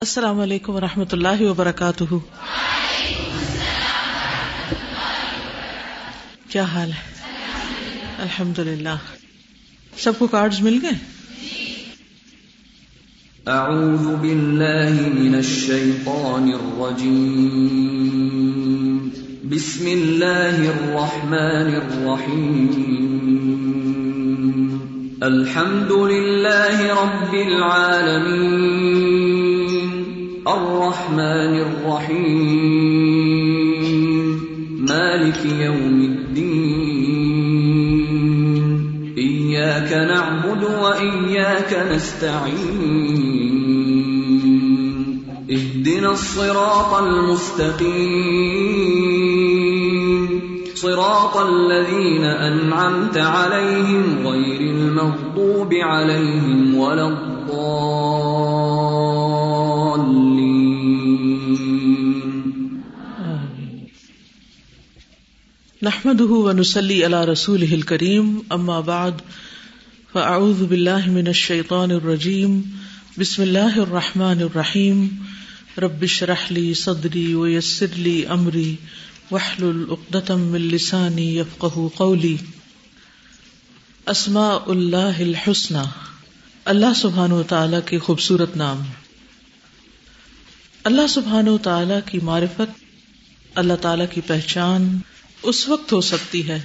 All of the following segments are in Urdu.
السلام علیکم و رحمۃ اللہ وبرکاتہ۔ کیا حال ہے؟ الحمد للہ سب کو کارڈ مل گئے؟ اعوذ باللہ من الشیطان الرجیم۔ بسم اللہ الرحمن الرحیم۔ الحمد للہ رب العالمین۔ الرحمن الرحيم. مالك يوم الدين. إياك نعبد وإياك نستعين. اهدنا الصراط المستقيم. صراط الذين أنعمت عليهم غير المغضوب عليهم ولا الضالين. نحمده ونسلي على رسوله الكريم اما بعد فاعوذ بالله من الشيطان الرجيم. بسم الله الرحمن الرحيم. رب اشرح لي صدري ويسر لي امري واحلل عقدة من لساني يفقهوا قولي. اسماء اللہ الحسنى. اللہ سبحانہ وتعالی کے خوبصورت نام. اللہ سبحانہ وتعالی کی معرفت، اللہ تعالی کی پہچان اس وقت ہو سکتی ہے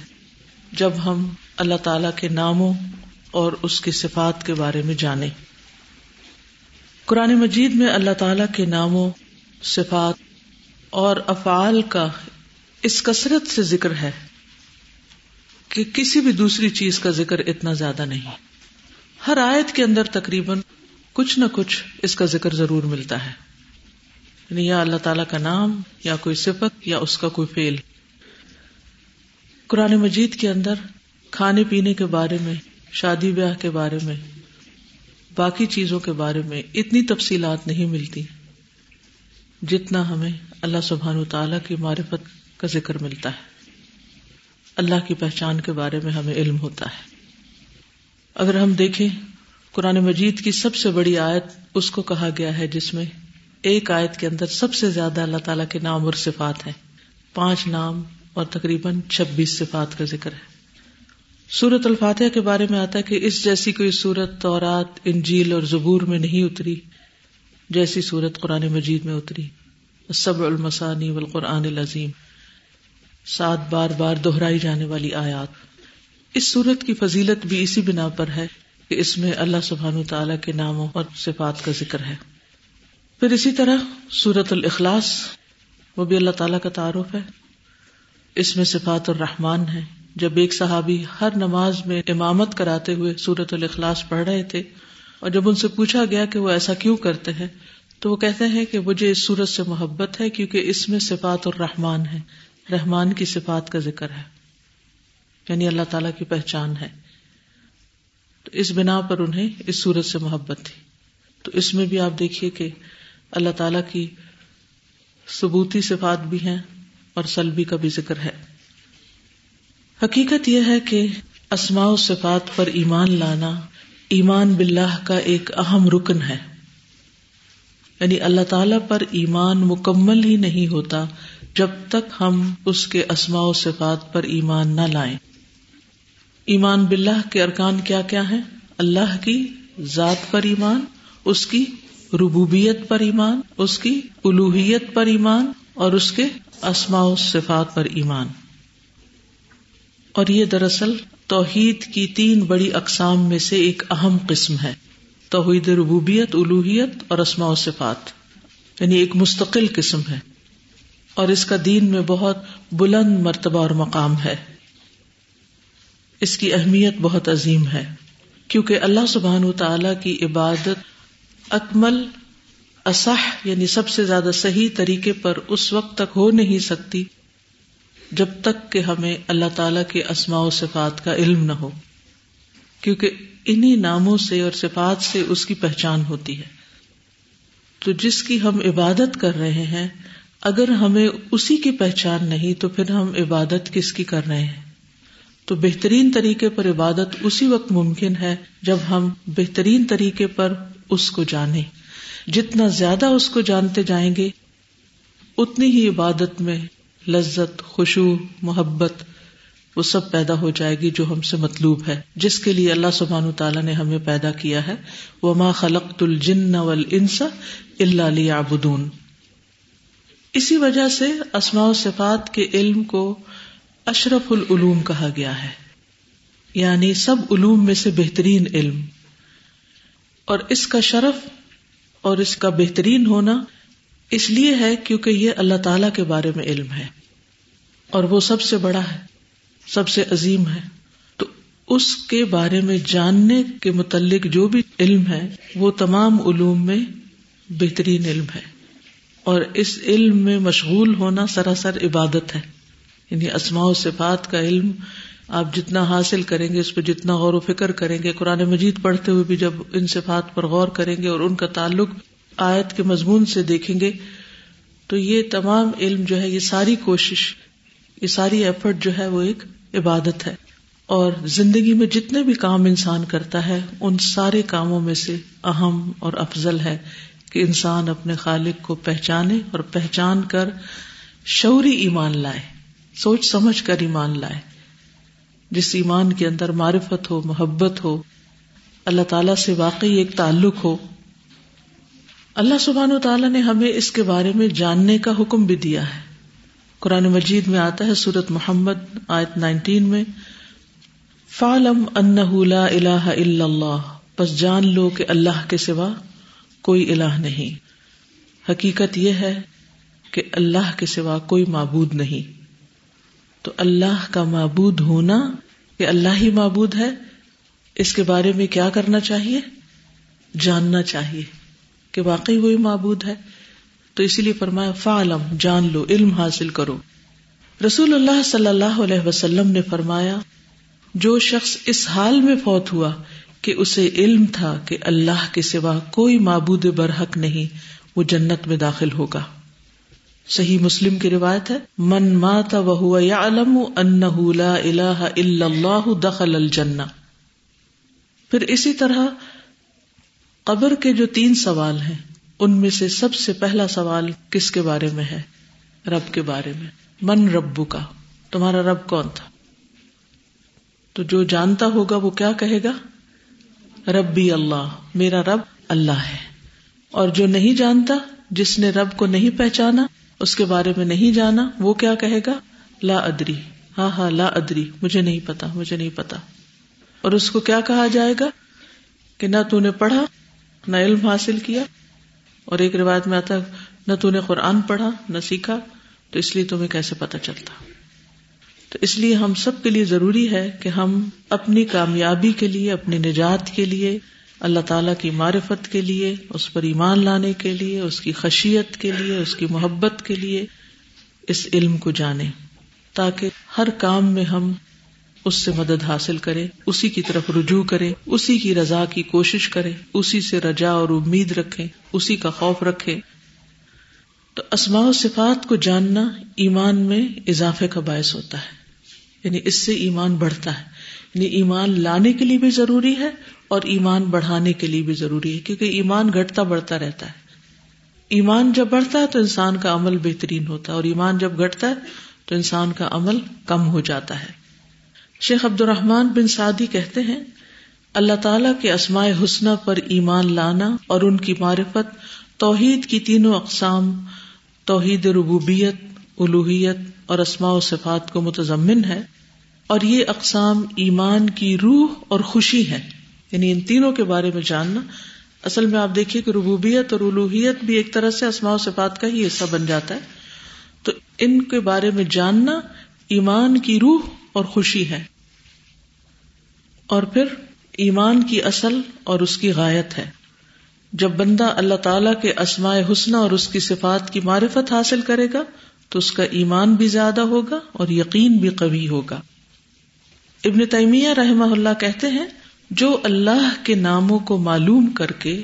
جب ہم اللہ تعالی کے ناموں اور اس کی صفات کے بارے میں جانیں۔ قرآن مجید میں اللہ تعالی کے ناموں، صفات اور افعال کا اس کثرت سے ذکر ہے کہ کسی بھی دوسری چیز کا ذکر اتنا زیادہ نہیں۔ ہر آیت کے اندر تقریباً کچھ نہ کچھ اس کا ذکر ضرور ملتا ہے۔ یعنی یا اللہ تعالیٰ کا نام، یا کوئی صفت، یا اس کا کوئی فیل قرآن مجید کے اندر کھانے پینے کے بارے میں، شادی بیاہ کے بارے میں، باقی چیزوں کے بارے میں اتنی تفصیلات نہیں ملتی جتنا ہمیں اللہ سبحان و تعالی کی معرفت کا ذکر ملتا ہے۔ اللہ کی پہچان کے بارے میں ہمیں علم ہوتا ہے۔ اگر ہم دیکھیں، قرآن مجید کی سب سے بڑی آیت اس کو کہا گیا ہے جس میں ایک آیت کے اندر سب سے زیادہ اللہ تعالیٰ کے نام اور صفات ہیں۔ پانچ نام اور تقریباً چھبیس صفات کا ذکر ہے۔ سورت الفاتحہ کے بارے میں آتا ہے کہ اس جیسی کوئی سورت تورات، انجیل اور زبور میں نہیں اتری، جیسی سورت قرآن مجید میں اتری۔ سب المسانی والقرآن العظیم۔ سات بار بار دہرائی جانے والی آیات۔ اس سورت کی فضیلت بھی اسی بنا پر ہے کہ اس میں اللہ سبحان تعالی کے ناموں اور صفات کا ذکر ہے۔ پھر اسی طرح سورت الاخلاص، وہ بھی اللہ تعالیٰ کا تعارف ہے۔ اس میں صفات الرحمان ہے جب ایک صحابی ہر نماز میں امامت کراتے ہوئے سورت الاخلاص پڑھ رہے تھے اور جب ان سے پوچھا گیا کہ وہ ایسا کیوں کرتے ہیں، تو وہ کہتے ہیں کہ مجھے اس سورت سے محبت ہے کیونکہ اس میں صفات الرحمان ہے رحمان کی صفات کا ذکر ہے۔ یعنی اللہ تعالی کی پہچان ہے۔ تو اس بنا پر انہیں اس سورت سے محبت تھی۔ تو اس میں بھی آپ دیکھیے کہ اللہ تعالی کی ثبوتی صفات بھی ہیں۔ اور سلبی کا بھی ذکر ہے۔ حقیقت یہ ہے کہ اسماء و صفات پر ایمان لانا ایمان باللہ کا ایک اہم رکن ہے۔ یعنی اللہ تعالی پر ایمان مکمل ہی نہیں ہوتا جب تک ہم اس کے اسماء و صفات پر ایمان نہ لائیں۔ ایمان باللہ کے ارکان کیا کیا ہے اللہ کی ذات پر ایمان، اس کی ربوبیت پر ایمان، اس کی الوحیت پر ایمان اور اس کے اسماء صفات پر ایمان۔ اور یہ دراصل توحید کی تین بڑی اقسام میں سے ایک اہم قسم ہے۔ توحید ربوبیت الوحیت اور اسماء و صفات یعنی ایک مستقل قسم ہے۔ اور اس کا دین میں بہت بلند مرتبہ اور مقام ہے۔ اس کی اہمیت بہت عظیم ہے۔ کیونکہ اللہ سبحان و تعالی کی عبادت اکمل اصح یعنی سب سے زیادہ صحیح طریقے پر اس وقت تک ہو نہیں سکتی جب تک کہ ہمیں اللہ تعالی کے اسماء و صفات کا علم نہ ہو، کیونکہ انہیں ناموں سے اور صفات سے اس کی پہچان ہوتی ہے۔ تو جس کی ہم عبادت کر رہے ہیں، اگر ہمیں اسی کی پہچان نہیں تو پھر ہم عبادت کس کی کر رہے ہیں؟ تو بہترین طریقے پر عبادت اسی وقت ممکن ہے جب ہم بہترین طریقے پر اس کو جانیں۔ جتنا زیادہ اس کو جانتے جائیں گے، اتنی ہی عبادت میں لذت خوشو محبت، وہ سب پیدا ہو جائے گی جو ہم سے مطلوب ہے۔ جس کے لیے اللہ سبحان تعالیٰ نے ہمیں پیدا کیا ہے۔ وہ ماں خلق الجن انسا اللہ آبدون اسی وجہ سے اسماء و صفات کے علم کو اشرف العلوم کہا گیا ہے۔ یعنی سب علوم میں سے بہترین علم۔ اور اس کا شرف اور اس کا بہترین ہونا اس لیے ہے کیونکہ یہ اللہ تعالی کے بارے میں علم ہے۔ اور وہ سب سے بڑا ہے، سب سے عظیم ہے۔ تو اس کے بارے میں جاننے کے متعلق جو بھی علم ہے، وہ تمام علوم میں بہترین علم ہے۔ اور اس علم میں مشغول ہونا سراسر عبادت ہے۔ یعنی اسماع و صفات کا علم آپ جتنا حاصل کریں گے، اس پہ جتنا غور و فکر کریں گے، قرآن مجید پڑھتے ہوئے بھی جب ان صفات پر غور کریں گے اور ان کا تعلق آیت کے مضمون سے دیکھیں گے، تو یہ تمام علم جو ہے، یہ ساری کوشش، یہ ساری ایفرٹ جو ہے، وہ ایک عبادت ہے۔ اور زندگی میں جتنے بھی کام انسان کرتا ہے، ان سارے کاموں میں سے اہم اور افضل ہے کہ انسان اپنے خالق کو پہچانے اور پہچان کر شعوری ایمان لائے، سوچ سمجھ کر ایمان لائے۔ جس ایمان کے اندر معرفت ہو، محبت ہو، اللہ تعالی سے واقعی ایک تعلق ہو۔ اللہ سبحان و تعالیٰ نے ہمیں اس کے بارے میں جاننے کا حکم بھی دیا ہے۔ قرآن مجید میں آتا ہے سورت محمد، آیت نائنٹین میں فالم ان لا الہ الا اللہ بس جان لو کہ اللہ کے سوا کوئی الہ نہیں۔ حقیقت یہ ہے کہ اللہ کے سوا کوئی معبود نہیں۔ تو اللہ کا معبود ہونا کہ اللہ ہی معبود ہے، اس کے بارے میں کیا کرنا چاہیے؟ جاننا چاہیے کہ واقعی وہی معبود ہے۔ تو اسی لیے فرمایا، فعلم، جان لو، علم حاصل کرو۔ رسول اللہ صلی اللہ علیہ وسلم نے فرمایا، جو شخص اس حال میں فوت ہوا کہ اسے علم تھا کہ اللہ کے سوا کوئی معبود برحق نہیں، وہ جنت میں داخل ہوگا۔ صحیح مسلم کی روایت ہے، من مات وهو يعلم انه لا الہ الا اللہ دخل الجنہ. پھر اسی طرح قبر کے جو تین سوال ہیں، ان میں سے سب سے پہلا سوال کس کے بارے میں ہے؟ رب کے بارے میں۔ من ربو کا تمہارا رب کون تھا؟ تو جو جانتا ہوگا وہ کیا کہے گا؟ ربی اللہ، میرا رب اللہ ہے۔ اور جو نہیں جانتا، جس نے رب کو نہیں پہچانا اس کے بارے میں نہیں جانا، وہ کیا کہے گا؟ لا ادری۔ ہاں ہاں لا ادری۔ مجھے نہیں پتا، مجھے نہیں پتا۔ اور اس کو کیا کہا جائے گا؟ کہ نہ تو نے پڑھا، نہ علم حاصل کیا۔ اور ایک روایت میں آتا نہ تو نے قرآن پڑھا، نہ سیکھا، تو اس لیے تمہیں کیسے پتا چلتا؟ تو اس لیے ہم سب کے لیے ضروری ہے کہ ہم اپنی کامیابی کے لیے، اپنی نجات کے لیے اللہ تعالیٰ کی معرفت کے لیے، اس پر ایمان لانے کے لیے، اس کی خشیت کے لیے، اس کی محبت کے لیے اس علم کو جانے، تاکہ ہر کام میں ہم اس سے مدد حاصل کرے اسی کی طرف رجوع کرے اسی کی رضا کی کوشش کرے اسی سے رجا اور امید رکھے اسی کا خوف رکھے تو اسماع و صفات کو جاننا ایمان میں اضافے کا باعث ہوتا ہے یعنی اس سے ایمان بڑھتا ہے۔ ایمان لانے کے لیے بھی ضروری ہے اور ایمان بڑھانے کے لیے بھی ضروری ہے، کیونکہ ایمان گھٹتا بڑھتا رہتا ہے۔ ایمان جب بڑھتا ہے تو انسان کا عمل بہترین ہوتا ہے، اور ایمان جب گھٹتا ہے تو انسان کا عمل کم ہو جاتا ہے۔ شیخ عبد الرحمان بن سعدی کہتے ہیں، اللہ تعالی کے اسماء حسنہ پر ایمان لانا اور ان کی معرفت، توحید کی تینوں اقسام، توحید ربوبیت الوحیت اور اسماء و صفات کو متضمن ہے۔ اور یہ اقسام ایمان کی روح اور خوشی ہے یعنی ان تینوں کے بارے میں جاننا۔ اصل میں آپ دیکھیے کہ ربوبیت اور الوحیت بھی ایک طرح سے اسماء و صفات کا ہی حصہ بن جاتا ہے۔ تو ان کے بارے میں جاننا ایمان کی روح اور خوشی ہے۔ اور پھر ایمان کی اصل اور اس کی غایت ہے۔ جب بندہ اللہ تعالی کے اسماء حسنہ اور اس کی صفات کی معرفت حاصل کرے گا تو اس کا ایمان بھی زیادہ ہوگا اور یقین بھی قوی ہوگا۔ ابن تیمیہ رحمہ اللہ کہتے ہیں، جو اللہ کے ناموں کو معلوم کر کے،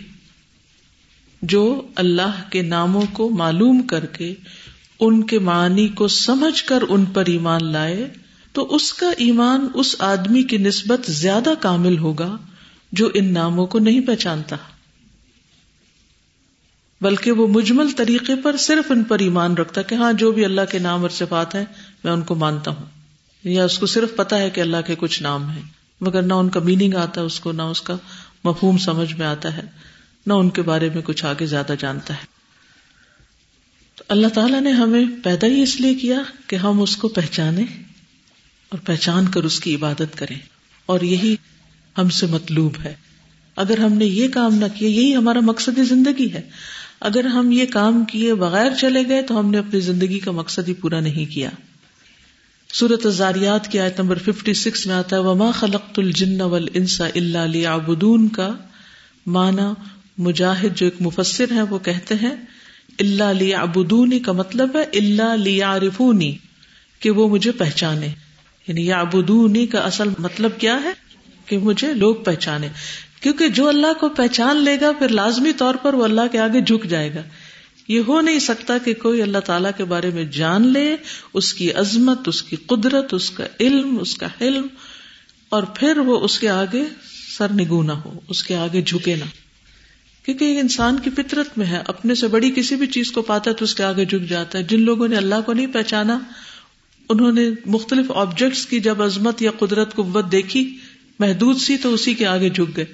جو اللہ کے ناموں کو معلوم کر کے ان کے معنی کو سمجھ کر ان پر ایمان لائے، تو اس کا ایمان اس آدمی کی نسبت زیادہ کامل ہوگا جو ان ناموں کو نہیں پہچانتا۔ بلکہ وہ مجمل طریقے پر صرف ان پر ایمان رکھتا کہ ہاں جو بھی اللہ کے نام اور صفات ہیں، میں ان کو مانتا ہوں۔ یا اس کو صرف پتا ہے کہ اللہ کے کچھ نام ہیں، مگر نہ ان کا میننگ آتا ہے اس کو، نہ اس کا مفہوم سمجھ میں آتا ہے، نہ ان کے بارے میں کچھ آگے زیادہ جانتا ہے۔ تو اللہ تعالیٰ نے ہمیں پیدا ہی اس لیے کیا کہ ہم اس کو پہچانے اور پہچان کر اس کی عبادت کریں۔ اور یہی ہم سے مطلوب ہے۔ اگر ہم نے یہ کام نہ کیا، یہی ہمارا مقصد زندگی ہے۔ اگر ہم یہ کام کیے بغیر چلے گئے تو ہم نے اپنی زندگی کا مقصد ہی پورا نہیں کیا۔ سورت زاریات کی آیت نمبر 56 میں آتا ہے، وما خلقت الجن والانس الا ليعبدون کا معنی مجاہد جو ایک مفسر ہے وہ کہتے ہیں اللہ ليعبدونی کا مطلب ہے اللہ ليعرفونی کہ وہ مجھے پہچانے۔ یعنی یعبدونی کا اصل مطلب کیا ہے؟ کہ مجھے لوگ پہچانے۔ کیونکہ جو اللہ کو پہچان لے گا، پھر لازمی طور پر وہ اللہ کے آگے جھک جائے گا۔ یہ ہو نہیں سکتا کہ کوئی اللہ تعالی کے بارے میں جان لے، اس کی عظمت، اس کی قدرت، اس کا علم، اس کا حلم، اور پھر وہ اس کے آگے سر نگو نہ ہو، اس کے آگے جھکے نہ۔ کیونکہ یہ انسان کی فطرت میں ہے، اپنے سے بڑی کسی بھی چیز کو پاتا ہے تو اس کے آگے جھک جاتا ہے۔ جن لوگوں نے اللہ کو نہیں پہچانا، انہوں نے مختلف آبجیکٹس کی جب عظمت یا قدرت، قوت دیکھی، محدود سی تو اسی کے آگے جھک گئے۔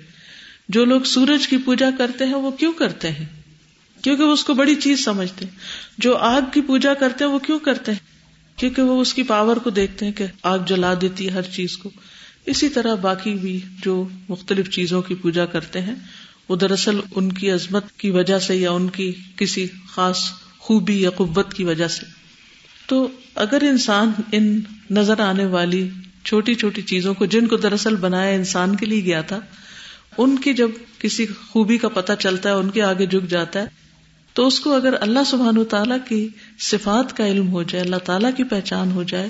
جو لوگ سورج کی پوجا کرتے ہیں، وہ کیوں کرتے ہیں؟ کیونکہ وہ اس کو بڑی چیز سمجھتے ہیں۔ جو آگ کی پوجا کرتے ہیں، وہ کیوں کرتے ہیں؟ کیونکہ وہ اس کی پاور کو دیکھتے ہیں کہ آگ جلا دیتی ہے ہر چیز کو۔ اسی طرح باقی بھی جو مختلف چیزوں کی پوجا کرتے ہیں، وہ دراصل ان کی عظمت کی وجہ سے یا ان کی کسی خاص خوبی یا قوت کی وجہ سے۔ تو اگر انسان ان نظر آنے والی چھوٹی چھوٹی چیزوں کو، جن کو دراصل بنایا انسان کے لیے گیا تھا، ان کی جب کسی خوبی کا پتہ چلتا ہے، ان کے آگے جھک جاتا ہے تو اس کو اگر اللہ سبحان و تعالیٰ کی صفات کا علم ہو جائے، اللہ تعالیٰ کی پہچان ہو جائے،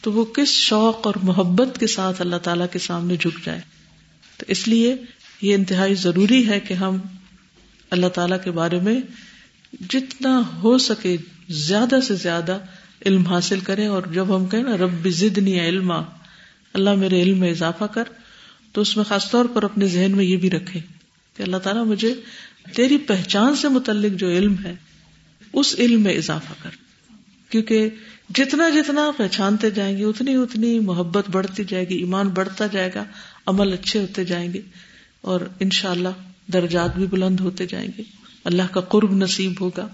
تو وہ کس شوق اور محبت کے ساتھ اللہ تعالیٰ کے سامنے جھک جائے؟ تو اس لیے یہ انتہائی ضروری ہے کہ ہم اللہ تعالی کے بارے میں جتنا ہو سکے زیادہ سے زیادہ علم حاصل کریں، اور جب ہم کہیں نا، رب زدنی علما، اللہ میرے علم میں اضافہ کر، تو اس میں خاص طور پر اپنے ذہن میں یہ بھی رکھے کہ اللہ تعالیٰ مجھے تیری پہچان سے متعلق جو علم ہے، اس علم میں اضافہ کر۔ کیونکہ جتنا جتنا پہچانتے جائیں گے، اتنی اتنی محبت بڑھتی جائے گی، ایمان بڑھتا جائے گا، عمل اچھے ہوتے جائیں گے، اور ان شاء اللہ درجات بھی بلند ہوتے جائیں گے۔ اللہ کا قرب نصیب ہوگا۔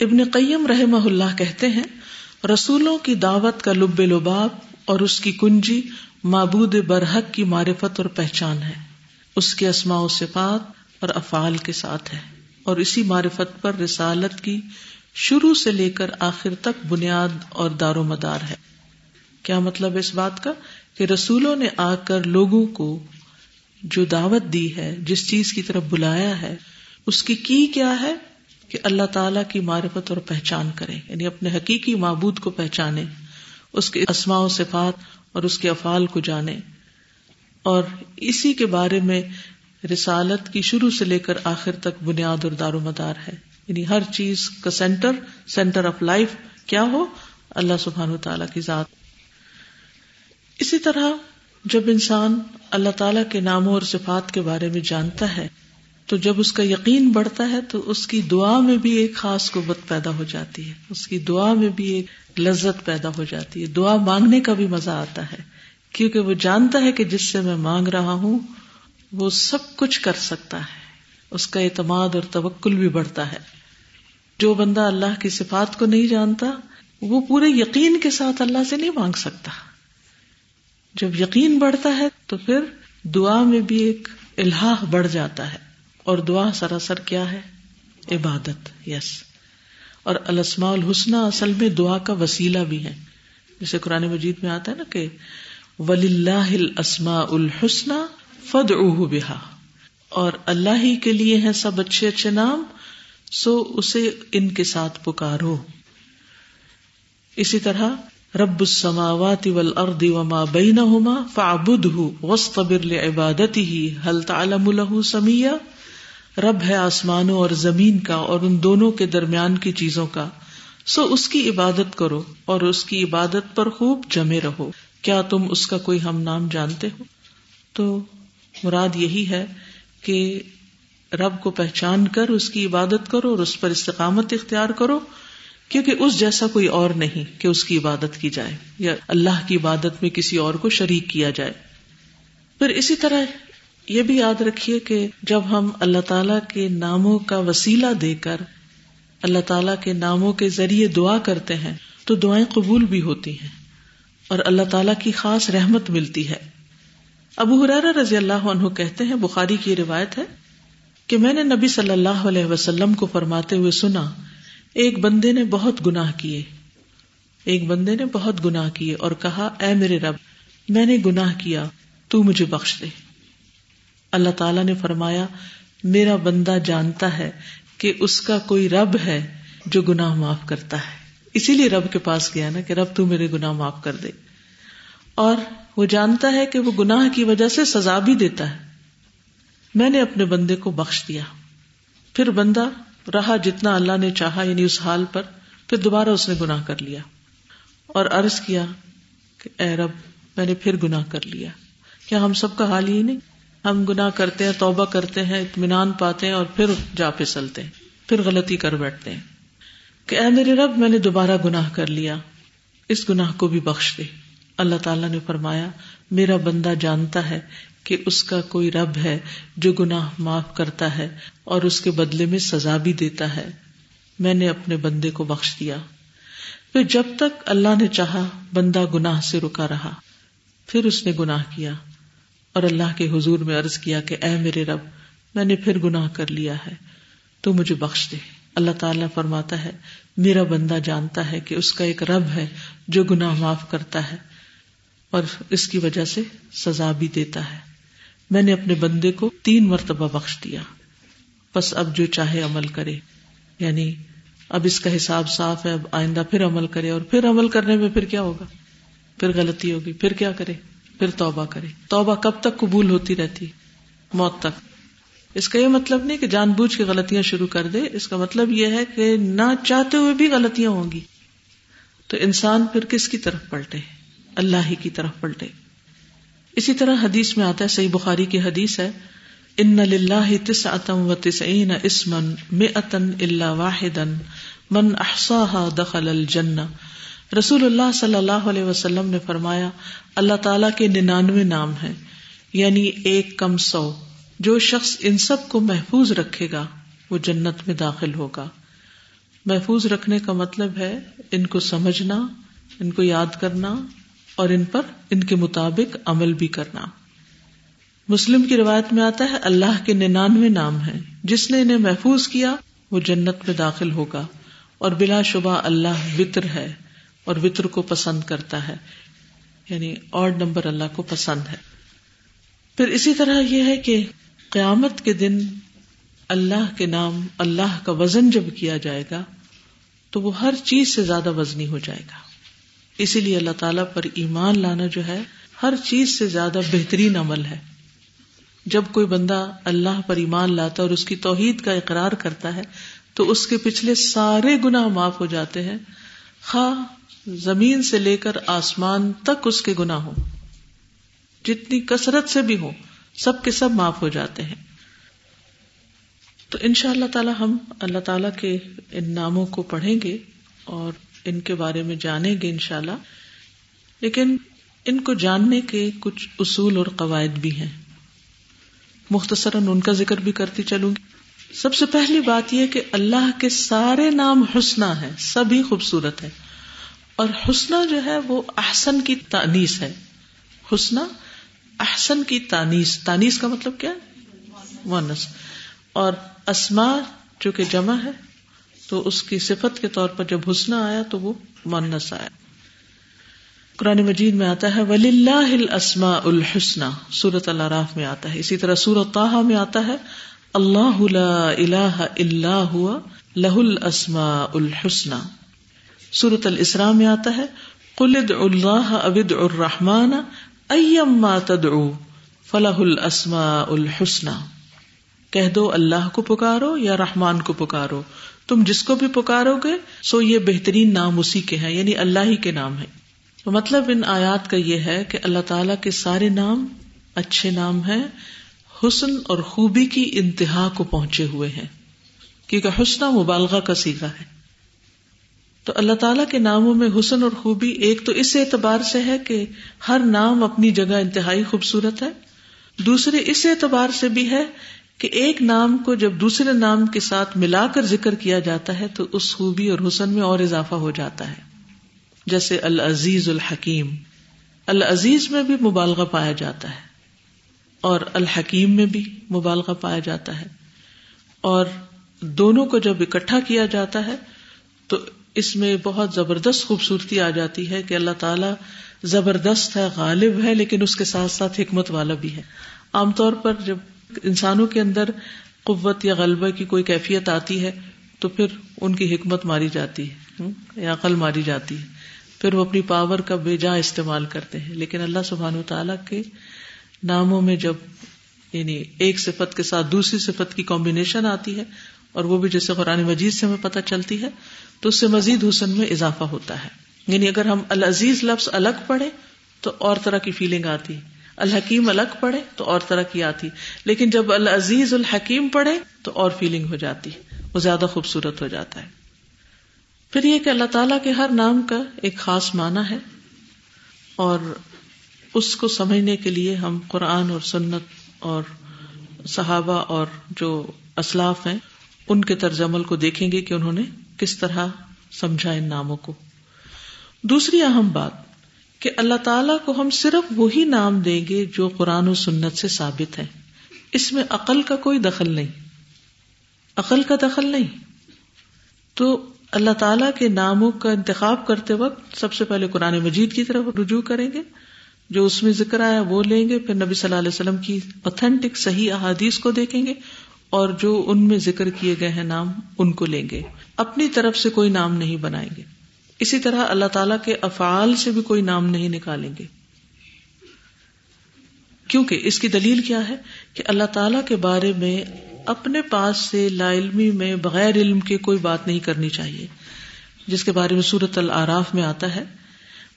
ابن قیم رحم اللہ کہتے ہیں، رسولوں کی دعوت کا لب لباب اور اس کی کنجی معبود برحق کی معرفت اور پہچان ہے۔ اس کے اسماء و صفات اور افعال کے ساتھ ہے۔ اور اسی معرفت پر رسالت کی شروع سے لے کر آخر تک بنیاد اور دار و مدار ہے۔ کیا مطلب اس بات کا؟ کہ رسولوں نے آ کر لوگوں کو جو دعوت دی ہے، جس چیز کی طرف بلایا ہے، اس کی کی کیا ہے؟ کہ اللہ تعالی کی معرفت اور پہچان کرے یعنی اپنے حقیقی معبود کو پہچانے اس کے اسماء و صفات اور اس کے افعال کو جانے اور اسی کے بارے میں رسالت کی شروع سے لے کر آخر تک بنیاد اور دار و مدار ہے۔ یعنی ہر چیز کا سینٹر سینٹر آف لائف کیا ہو؟ اللہ سبحان و تعالی کی ذات۔ اسی طرح جب انسان اللہ تعالی کے ناموں اور صفات کے بارے میں جانتا ہے، تو جب اس کا یقین بڑھتا ہے، تو اس کی دعا میں بھی ایک خاص قوت پیدا ہو جاتی ہے۔ اس کی دعا میں بھی ایک لذت پیدا ہو جاتی ہے۔ دعا مانگنے کا بھی مزہ آتا ہے، کیونکہ وہ جانتا ہے کہ جس سے میں مانگ رہا ہوں وہ سب کچھ کر سکتا ہے۔ اس کا اعتماد اور توکل بھی بڑھتا ہے۔ جو بندہ اللہ کی صفات کو نہیں جانتا، وہ پورے یقین کے ساتھ اللہ سے نہیں مانگ سکتا۔ جب یقین بڑھتا ہے تو پھر دعا میں بھی ایک الحا بڑھ جاتا ہے۔ اور دعا سراسر کیا ہے؟ عبادت، یس۔ اور السماء الحسنہ اصل میں دعا کا وسیلہ بھی ہے۔ جیسے قرآن مجید میں آتا ہے نا کہ ولی اللہ السما الحسن فد اوہ بہا اور اللہ ہی کے لیے ہیں سب اچھے اچھے نام، سو اسے ان کے ساتھ پکارو۔ اسی طرح، رب السماوات والارض وما بینہما فاعبدہ واصطبر لعبادته هل تعلم له سمیا رب ہے آسمانوں اور زمین کا اور ان دونوں کے درمیان کی چیزوں کا۔ سو اس کی عبادت کرو اور اس کی عبادت پر خوب جمے رہو۔ کیا تم اس کا کوئی ہم نام جانتے ہو؟ تو مراد یہی ہے کہ رب کو پہچان کر اس کی عبادت کرو اور اس پر استقامت اختیار کرو، کیونکہ اس جیسا کوئی اور نہیں کہ اس کی عبادت کی جائے یا اللہ کی عبادت میں کسی اور کو شریک کیا جائے۔ پھر اسی طرح یہ بھی یاد رکھیے کہ جب ہم اللہ تعالی کے ناموں کا وسیلہ دے کر اللہ تعالی کے ناموں کے ذریعے دعا کرتے ہیں، تو دعائیں قبول بھی ہوتی ہیں اور اللہ تعالیٰ کی خاص رحمت ملتی ہے۔ ابو حرار رضی اللہ عنہ کہتے ہیں، بخاری کی روایت ہے کہ میں نے نبی صلی اللہ علیہ وسلم کو فرماتے ہوئے سنا، ایک بندے نے بہت گناہ کیے۔ ایک بندے نے بہت گناہ کیے اور کہا، اے میرے رب، میں نے گناہ کیا، تو مجھے بخش دے۔ اللہ تعالی نے فرمایا، میرا بندہ جانتا ہے کہ اس کا کوئی رب ہے جو گناہ معاف کرتا ہے۔ اسی لیے رب کے پاس گیا نا کہ رب تو میرے گناہ معاف کر دے۔ اور وہ جانتا ہے کہ وہ گناہ کی وجہ سے سزا بھی دیتا ہے۔ میں نے اپنے بندے کو بخش دیا۔ پھر بندہ رہا جتنا اللہ نے چاہا یعنی اس حال پر، پھر دوبارہ اس نے گناہ کر لیا۔ اور عرض کیا کہ، اے رب، میں نے پھر گناہ کر لیا۔ کیا ہم سب کا حال ہی نہیں؟ ہم گناہ کرتے ہیں، توبہ کرتے ہیں، اطمینان پاتے ہیں اور پھر جا پھسلتے ہیں۔ پھر غلطی کر بیٹھتے ہیں۔ کہ، اے میرے رب، میں نے دوبارہ گناہ کر لیا۔ اس گناہ کو بھی بخش دے۔ اللہ تعالیٰ نے فرمایا، میرا بندہ جانتا ہے کہ اس کا کوئی رب ہے جو گناہ معاف کرتا ہے اور اس کے بدلے میں سزا بھی دیتا ہے۔ میں نے اپنے بندے کو بخش دیا۔ پھر جب تک اللہ نے چاہا، بندہ گناہ سے رکا رہا۔ پھر اس نے گناہ کیا۔ اور اللہ کے حضور میں عرض کیا کہ، اے میرے رب، میں نے پھر گناہ کر لیا ہے۔ تو مجھے بخش دے۔ اللہ تعالیٰ فرماتا ہے، میرا بندہ جانتا ہے کہ اس کا ایک رب ہے جو گناہ معاف کرتا ہے۔ اور اس کی وجہ سے سزا بھی دیتا ہے۔ میں نے اپنے بندے کو تین مرتبہ بخش دیا۔ بس اب جو چاہے عمل کرے۔ یعنی اب اس کا حساب صاف ہے، اب آئندہ پھر عمل کرے اور پھر عمل کرنے میں پھر کیا ہوگا؟ پھر غلطی ہوگی، پھر کیا کرے؟ پھر توبہ کرے۔ توبہ کب تک قبول ہوتی رہتی؟ موت تک۔ اس کا یہ مطلب نہیں کہ جان بوجھ کے غلطیاں شروع کر دے۔ اس کا مطلب یہ ہے کہ نہ چاہتے ہوئے بھی غلطیاں ہوں گی۔ تو انسان پھر کس کی طرف پلٹے؟ اللہ ہی کی طرف پلٹے۔ اسی طرح حدیث میں آتا ہے، صحیح بخاری کی حدیث ہے، ان تس اتم و تسعین اسمن مئتن اللہ واحد من احسا دخل الجن رسول اللہ صلی اللہ علیہ وسلم نے فرمایا، اللہ تعالی کے ننانوے نام ہے یعنی ایک کم سو۔ جو شخص ان سب کو محفوظ رکھے گا، وہ جنت میں داخل ہوگا۔ محفوظ رکھنے کا مطلب ہے ان کو سمجھنا، ان کو یاد کرنا اور ان پر ان کے مطابق عمل بھی کرنا۔ مسلم کی روایت میں آتا ہے، اللہ کے ننانوے نام ہیں۔ جس نے انہیں محفوظ کیا، وہ جنت میں داخل ہوگا۔ اور بلا شبہ اللہ وطر ہے اور وطر کو پسند کرتا ہے۔ یعنی اور نمبر اللہ کو پسند ہے۔ پھر اسی طرح یہ ہے کہ قیامت کے دن اللہ کے نام، اللہ کا وزن جب کیا جائے گا، تو وہ ہر چیز سے زیادہ وزنی ہو جائے گا۔ اسی لیے اللہ تعالی پر ایمان لانا جو ہے، ہر چیز سے زیادہ بہترین عمل ہے۔ جب کوئی بندہ اللہ پر ایمان لاتا اور اس کی توحید کا اقرار کرتا ہے، تو اس کے پچھلے سارے گنا معاف ہو جاتے ہیں۔ خواہ زمین سے لے کر آسمان تک اس کے گنا ہو جتنی کثرت سے بھی ہو سب کے سب معاف ہو جاتے ہیں۔ تو ان شاء اللہ تعالی ہم اللہ تعالی کے ان ناموں کو پڑھیں گے اور ان کے بارے میں جانیں گے ان شاء اللہ لیکن ان کو جاننے کے کچھ اصول اور قواعد بھی ہیں۔ مختصراً ان کا ذکر بھی کرتی چلوں گی۔ سب سے پہلی بات یہ کہ اللہ کے سارے نام حسنا ہے سبھی خوبصورت ہے اور حسنا جو ہے وہ احسن کی تانیس ہے۔ حسنا احسن کی تانیس تانیس کا مطلب کیا؟ مونس اور اسما جو کہ جمع ہے تو اس کی صفت کے طور پر جب حسن آیا تو وہ مونس آیا۔ قرآن مجید میں آتا ہے ولی اللہ السما الحسن۔ سورت اللہ میں آتا ہے۔ اسی طرح سورت تاہا میں آتا ہے، اللہ اللہ اللہ لہ السما الحسن سورت الاسلام میں آتا ہے قلد اللہ ابد الرحمان ایما تدعو فلاح الاسماء الحسنى کہہ دو، اللہ کو پکارو یا رحمان کو پکارو؟ تم جس کو بھی پکارو گے، سو یہ بہترین نام اسی کے ہیں یعنی اللہ ہی کے نام ہے تو مطلب ان آیات کا یہ ہے کہ اللہ تعالی کے سارے نام اچھے نام ہیں، حسن اور خوبی کی انتہا کو پہنچے ہوئے ہیں۔ کیونکہ حسن مبالغہ کا سیکھا ہے۔ تو اللہ تعالیٰ کے ناموں میں حسن اور خوبی ایک تو اس اعتبار سے ہے کہ ہر نام اپنی جگہ انتہائی خوبصورت ہے، دوسرے اس اعتبار سے بھی ہے کہ ایک نام کو جب دوسرے نام کے ساتھ ملا کر ذکر کیا جاتا ہے تو اس خوبی اور حسن میں اور اضافہ ہو جاتا ہے۔ جیسے العزیز الحکیم۔ العزیز میں بھی مبالغہ پایا جاتا ہے۔ اور الحکیم میں بھی مبالغہ پایا جاتا ہے۔ اور دونوں کو جب اکٹھا کیا جاتا ہے تو اس میں بہت زبردست خوبصورتی آ جاتی ہے کہ اللہ تعالیٰ زبردست ہے، غالب ہے، لیکن اس کے ساتھ ساتھ حکمت والا بھی ہے۔ عام طور پر جب انسانوں کے اندر قوت یا غلبہ کی کوئی کیفیت آتی ہے تو پھر ان کی حکمت ماری جاتی ہے یا عقل ماری جاتی ہے۔ پھر وہ اپنی پاور کا بے جا استعمال کرتے ہیں۔ لیکن اللہ سبحان و تعالیٰ کے ناموں میں جب یعنی ایک صفت کے ساتھ دوسری صفت کی کمبینیشن آتی ہے اور وہ بھی جیسے قرآن مجید سے ہمیں پتہ چلتی ہے، تو اس سے مزید حسن میں اضافہ ہوتا ہے۔ یعنی اگر ہم العزیز لفظ الگ پڑھے تو اور طرح کی فیلنگ آتی الحکیم الگ پڑھے تو اور طرح کی آتی۔ لیکن جب العزیز الحکیم پڑھے تو اور فیلنگ ہو جاتی۔ وہ زیادہ خوبصورت ہو جاتا ہے۔ پھر یہ کہ اللہ تعالیٰ کے ہر نام کا ایک خاص معنی ہے اور اس کو سمجھنے کے لیے ہم قرآن اور سنت اور صحابہ اور جو اسلاف ہیں، ان کے طرز عمل کو دیکھیں گے کہ انہوں نے کس طرح سمجھا ان ناموں کو۔ دوسری اہم بات کہ اللہ تعالی کو ہم صرف وہی نام دیں گے جو قرآن و سنت سے ثابت ہے۔ اس میں عقل کا کوئی دخل نہیں۔ عقل کا دخل نہیں۔ تو اللہ تعالی کے ناموں کا انتخاب کرتے وقت سب سے پہلے قرآن مجید کی طرف رجوع کریں گے۔ جو اس میں ذکر آیا وہ لیں گے۔ پھر نبی صلی اللہ علیہ وسلم کی اوتھینٹک صحیح احادیث کو دیکھیں گے اور جو ان میں ذکر کیے گئے ہیں نام ان کو لیں گے۔ اپنی طرف سے کوئی نام نہیں بنائیں گے۔ اسی طرح اللہ تعالی کے افعال سے بھی کوئی نام نہیں نکالیں گے۔ کیونکہ اس کی دلیل کیا ہے کہ اللہ تعالی کے بارے میں اپنے پاس سے لا علمی میں بغیر علم کے کوئی بات نہیں کرنی چاہیے۔ جس کے بارے میں سورت العراف میں آتا ہے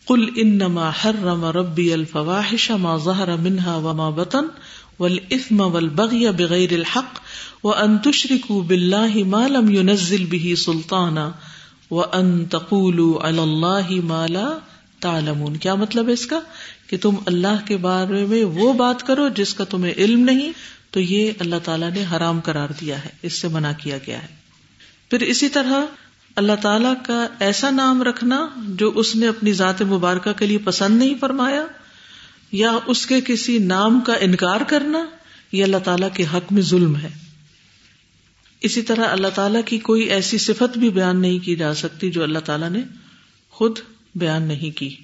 کل ان ہر رم ربی الفواہش ما ظہر منہا وما بطن والإثم والبغي بغير الحق وأن تشركوا بالله ما لم ينزل به سلطانا۔ وأن تقولوا على الله ما لا تعلمون۔ کیا مطلب ہے اس کا؟ کہ تم اللہ کے بارے میں وہ بات کرو جس کا تمہیں علم نہیں، تو یہ اللہ تعالیٰ نے حرام قرار دیا ہے، اس سے منع کیا گیا ہے۔ پھر اسی طرح اللہ تعالیٰ کا ایسا نام رکھنا جو اس نے اپنی ذات مبارکہ کے لیے پسند نہیں فرمایا، یا اس کے کسی نام کا انکار کرنا، یہ اللہ تعالی کے حق میں ظلم ہے۔ اسی طرح اللہ تعالیٰ کی کوئی ایسی صفت بھی بیان نہیں کی جا سکتی جو اللہ تعالیٰ نے خود بیان نہیں کی۔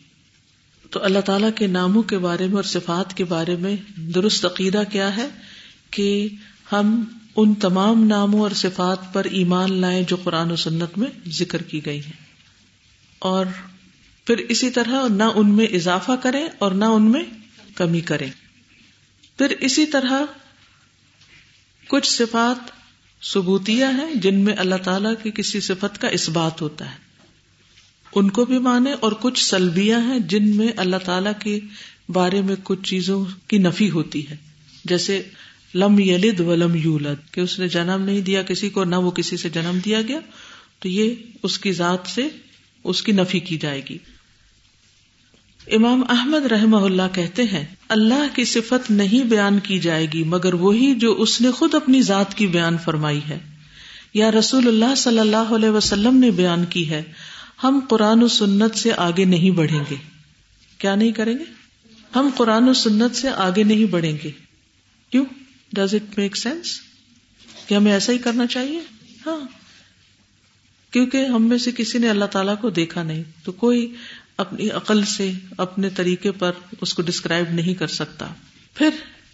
تو اللہ تعالیٰ کے ناموں کے بارے میں اور صفات کے بارے میں درست عقیدہ کیا ہے کہ ہم ان تمام ناموں اور صفات پر ایمان لائیں جو قرآن و سنت میں ذکر کی گئی ہیں۔ اور پھر اسی طرح نہ ان میں اضافہ کریں اور نہ ان میں کمی کریں۔ پھر اسی طرح کچھ صفات ثبوتیہ ہیں جن میں اللہ تعالی کی کسی صفت کا اس بات ہوتا ہے۔ ان کو بھی مانے اور کچھ سلبیاں ہیں جن میں اللہ تعالی کے بارے میں کچھ چیزوں کی نفی ہوتی ہے۔ جیسے لم یلد و لم یولد، کہ اس نے جنم نہیں دیا کسی کو، نہ وہ کسی سے جنم دیا گیا، تو یہ اس کی ذات سے اس کی نفی کی جائے گی۔ امام احمد رحم اللہ کہتے ہیں، اللہ کی صفت نہیں بیان کی جائے گی، مگر وہی جو اس نے خود اپنی ذات کی بیان فرمائی ہے۔ یا رسول اللہ صلی اللہ علیہ وسلم نے بیان کی ہے، ہم قرآن و سنت سے آگے نہیں بڑھیں گے۔ کیا نہیں کریں گے؟ ہم قرآن و سنت سے آگے نہیں بڑھیں گے۔ کیوں؟ ڈز اٹ میک سینس کہ ہمیں ایسا ہی کرنا چاہیے؟ ہاں۔ کیونکہ ہم میں سے کسی نے اللہ تعالیٰ کو دیکھا نہیں، تو کوئی اپنی عقل سے اپنے طریقے پر اس کو ڈسکرائب نہیں کر سکتا۔ پھر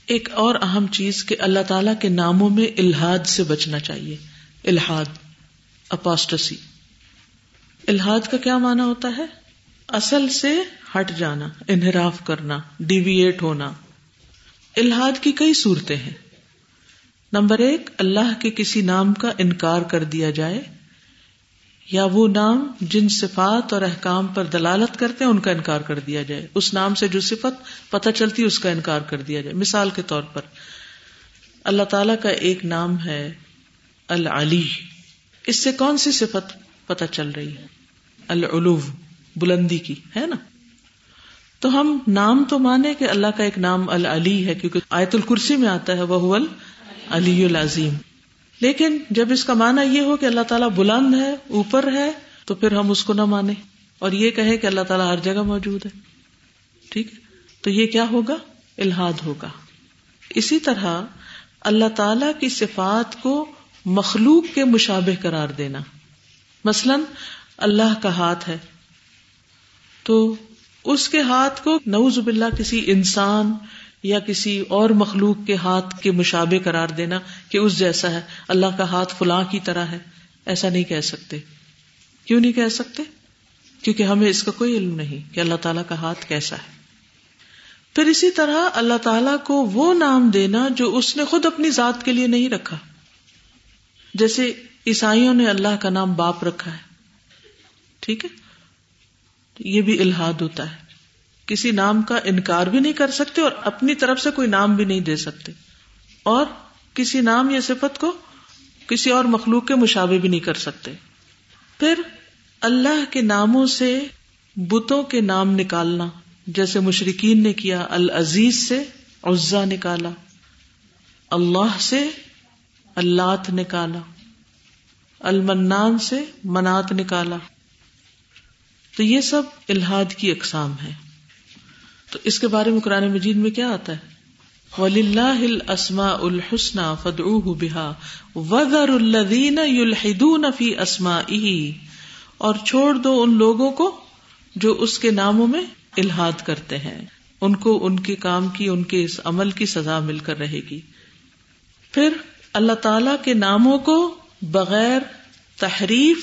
ایک اور اہم چیز کہ اللہ تعالی کے ناموں میں الحاد سے بچنا چاہیے۔ الحاد اپاسٹسی الحاد کا کیا مانا ہوتا ہے؟ اصل سے ہٹ جانا، انحراف کرنا ڈیویٹ ہونا۔ الحاد کی کئی صورتیں ہیں۔ نمبر ایک، اللہ کے کسی نام کا انکار کر دیا جائے۔ یا وہ نام جن صفات اور احکام پر دلالت کرتے ہیں، ان کا انکار کر دیا جائے۔ اس نام سے جو صفت پتہ چلتی، اس کا انکار کر دیا جائے۔ مثال کے طور پر، اللہ تعالی کا ایک نام ہے العلی۔ اس سے کون سی صفت پتہ چل رہی ہے؟ العلو بلندی کی، ہے نا؟ تو ہم نام تو مانے کہ اللہ کا ایک نام العلی ہے، کیونکہ آیت الکرسی میں آتا ہے وہ علی العظیم۔ لیکن جب اس کا معنی یہ ہو کہ اللہ تعالیٰ بلند ہے، اوپر ہے، تو پھر ہم اس کو نہ مانے اور یہ کہے کہ اللہ تعالیٰ ہر جگہ موجود ہے۔ ٹھیک تو یہ کیا ہوگا؟ الحاد ہوگا۔ اسی طرح اللہ تعالی کی صفات کو مخلوق کے مشابہ قرار دینا۔ مثلاً اللہ کا ہاتھ ہے، تو اس کے ہاتھ کو نوز باللہ کسی انسان یا کسی اور مخلوق کے ہاتھ کے مشابے قرار دینا کہ اس جیسا ہے، اللہ کا ہاتھ فلاں کی طرح ہے۔ ایسا نہیں کہہ سکتے۔ کیوں نہیں کہہ سکتے؟ کیونکہ ہمیں اس کا کوئی علم نہیں کہ اللہ تعالیٰ کا ہاتھ کیسا ہے۔ پھر اسی طرح اللہ تعالی کو وہ نام دینا جو اس نے خود اپنی ذات کے لیے نہیں رکھا۔ جیسے عیسائیوں نے اللہ کا نام باپ رکھا ہے۔ ٹھیک ہے؟ یہ بھی الحاد ہوتا ہے۔ کسی نام کا انکار بھی نہیں کر سکتے اور اپنی طرف سے کوئی نام بھی نہیں دے سکتے اور کسی نام یا صفت کو کسی اور مخلوق کے مشابے بھی نہیں کر سکتے پھر اللہ کے ناموں سے بتوں کے نام نکالنا جیسے مشرقین نے کیا العزیز سے عزا نکالا اللہ سے اللہ نکالا المنان سے منات نکالا تو یہ سب الحاد کی اقسام ہے تو اس کے بارے میں قرآن مجید میں کیا آتا ہے؟ ولی اللہ السما الحسن فد بحا وزر الدین الحدون فی اسما اور چھوڑ دو ان لوگوں کو جو اس کے ناموں میں الحاد کرتے ہیں۔ ان کو ان کے کام کی، ان کے اس عمل کی سزا مل کر رہے گی۔ پھر اللہ تعالی کے ناموں کو بغیر تحریف،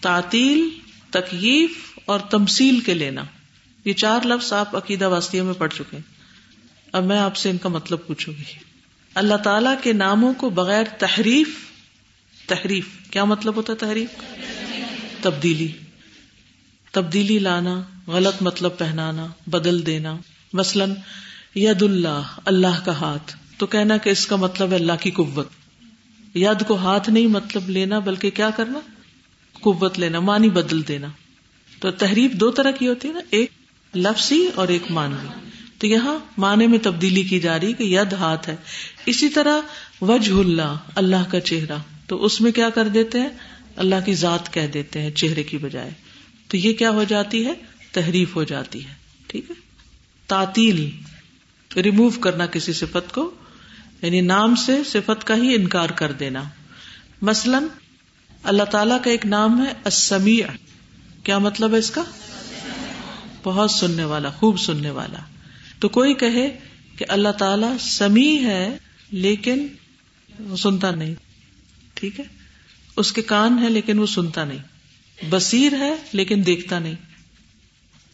تعطیل، تکیف اور تمسیل کے لینا۔ یہ چار لفظ آپ عقیدہ واسطیوں میں پڑھ چکے ہیں۔ اب میں آپ سے ان کا مطلب پوچھوں گی۔ اللہ تعالی کے ناموں کو بغیر تحریف تحریف، کیا مطلب ہوتا ہے تحریف؟ تبدیلی۔ تبدیلی لانا، غلط مطلب پہنانا، بدل دینا۔ مثلاً، ید اللہ اللہ کا ہاتھ۔ تو کہنا کہ اس کا مطلب ہے اللہ کی قوت۔ ید کو ہاتھ نہیں مطلب لینا، بلکہ کیا کرنا؟ قوت لینا مانی بدل دینا۔ تو تحریف دو طرح کی ہوتی ہے نا۔ ایک لفظی اور ایک مانوی تو یہاں معنی میں تبدیلی کی جا رہی کہ ید ہاتھ ہے۔ اسی طرح وجہ اللہ اللہ کا چہرہ۔ تو اس میں کیا کر دیتے ہیں؟ اللہ کی ذات کہہ دیتے ہیں چہرے کی بجائے۔ تو یہ کیا ہو جاتی ہے؟ تحریف ہو جاتی ہے۔ ٹھیک ہے؟ تعطیل ریموو کرنا کسی صفت کو۔ یعنی نام سے صفت کا ہی انکار کر دینا۔ مثلاً اللہ تعالی کا ایک نام ہے السمیع۔ کیا مطلب ہے اس کا؟ بہت سننے والا، خوب سننے والا۔ تو کوئی کہے کہ اللہ تعالی سمیع ہے لیکن وہ سنتا نہیں۔ ٹھیک ہے؟ اس کے کان ہے لیکن وہ سنتا نہیں۔ بصیر ہے لیکن دیکھتا نہیں۔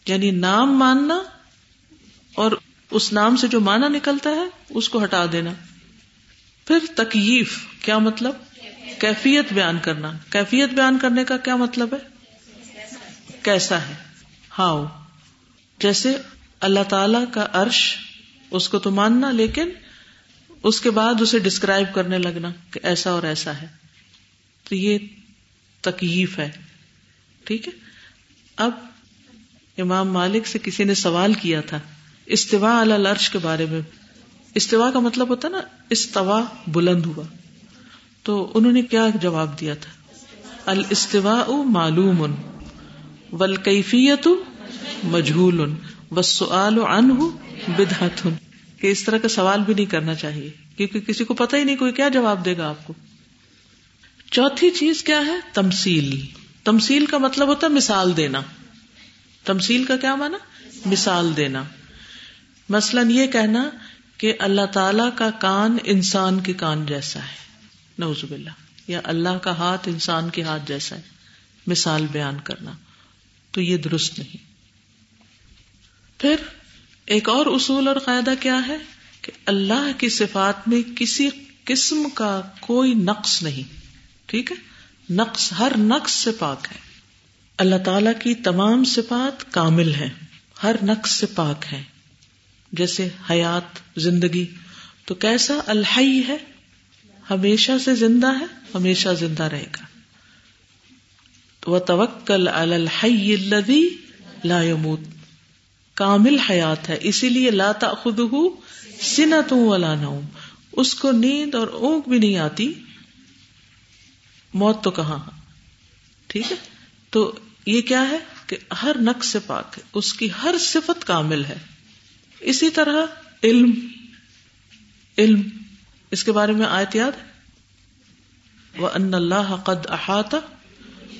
یعنی نام ماننا اور اس نام سے جو مانا نکلتا ہے، اس کو ہٹا دینا۔ پھر تکیف کیا مطلب؟ کیفیت بیان کرنا۔ کیفیت بیان کرنے کا کیا مطلب ہے؟ کیسا ہے۔ ہاؤ۔ جیسے اللہ تعالی کا عرش اس کو تو ماننا، لیکن اس کے بعد اسے ڈسکرائب کرنے لگنا کہ ایسا اور ایسا ہے۔ تو یہ تکیف ہے۔ ٹھیک ہے؟ اب امام مالک سے کسی نے سوال کیا تھا استوا الرش کے بارے میں۔ استوا کا مطلب ہوتا نا استوا بلند ہوا۔ تو انہوں نے کیا جواب دیا تھا؟ الاستواء معلوم۔ والکیفیت مجہول والسؤال عنہ بدعت کہ اس طرح کا سوال بھی نہیں کرنا چاہیے، کیونکہ کسی کو پتہ ہی نہیں کوئی کیا جواب دے گا آپ کو۔ چوتھی چیز کیا ہے؟ تمسیل تمسیل کا مطلب ہوتا ہے مثال دینا۔ تمسیل کا کیا مانا مثال دینا۔ مثلاً یہ کہنا کہ اللہ تعالی کا کان انسان کے کان جیسا ہے۔ نوزب اللہ یا اللہ کا ہاتھ انسان کے ہاتھ جیسا ہے۔ مثال بیان کرنا۔ تو یہ درست نہیں۔ پھر ایک اور اصول اور قاعدہ کیا ہے کہ اللہ کی صفات میں کسی قسم کا کوئی نقص نہیں، ٹھیک ہے؟ نقص، ہر نقص سے پاک ہے۔ اللہ تعالی کی تمام صفات کامل ہیں، ہر نقص سے پاک ہے جیسے حیات، زندگی، تو کیسا الحی ہے؟ ہمیشہ سے زندہ ہے، ہمیشہ زندہ رہے گا۔ وہ توکل الحی الذی لا يموت کامل حیات ہے، اسی لیے لا تأخذہ سنت ولا نوم۔ اس کو نیند اور اونگ بھی نہیں آتی۔ موت تو کہاں؟ ٹھیک ہے؟ تو یہ کیا ہے کہ ہر نقص سے پاک ہے، اس کی ہر صفت کامل ہے۔ اسی طرح علم علم۔ اس کے بارے میں آیت یاد وہ ان اللہ قد احاطہ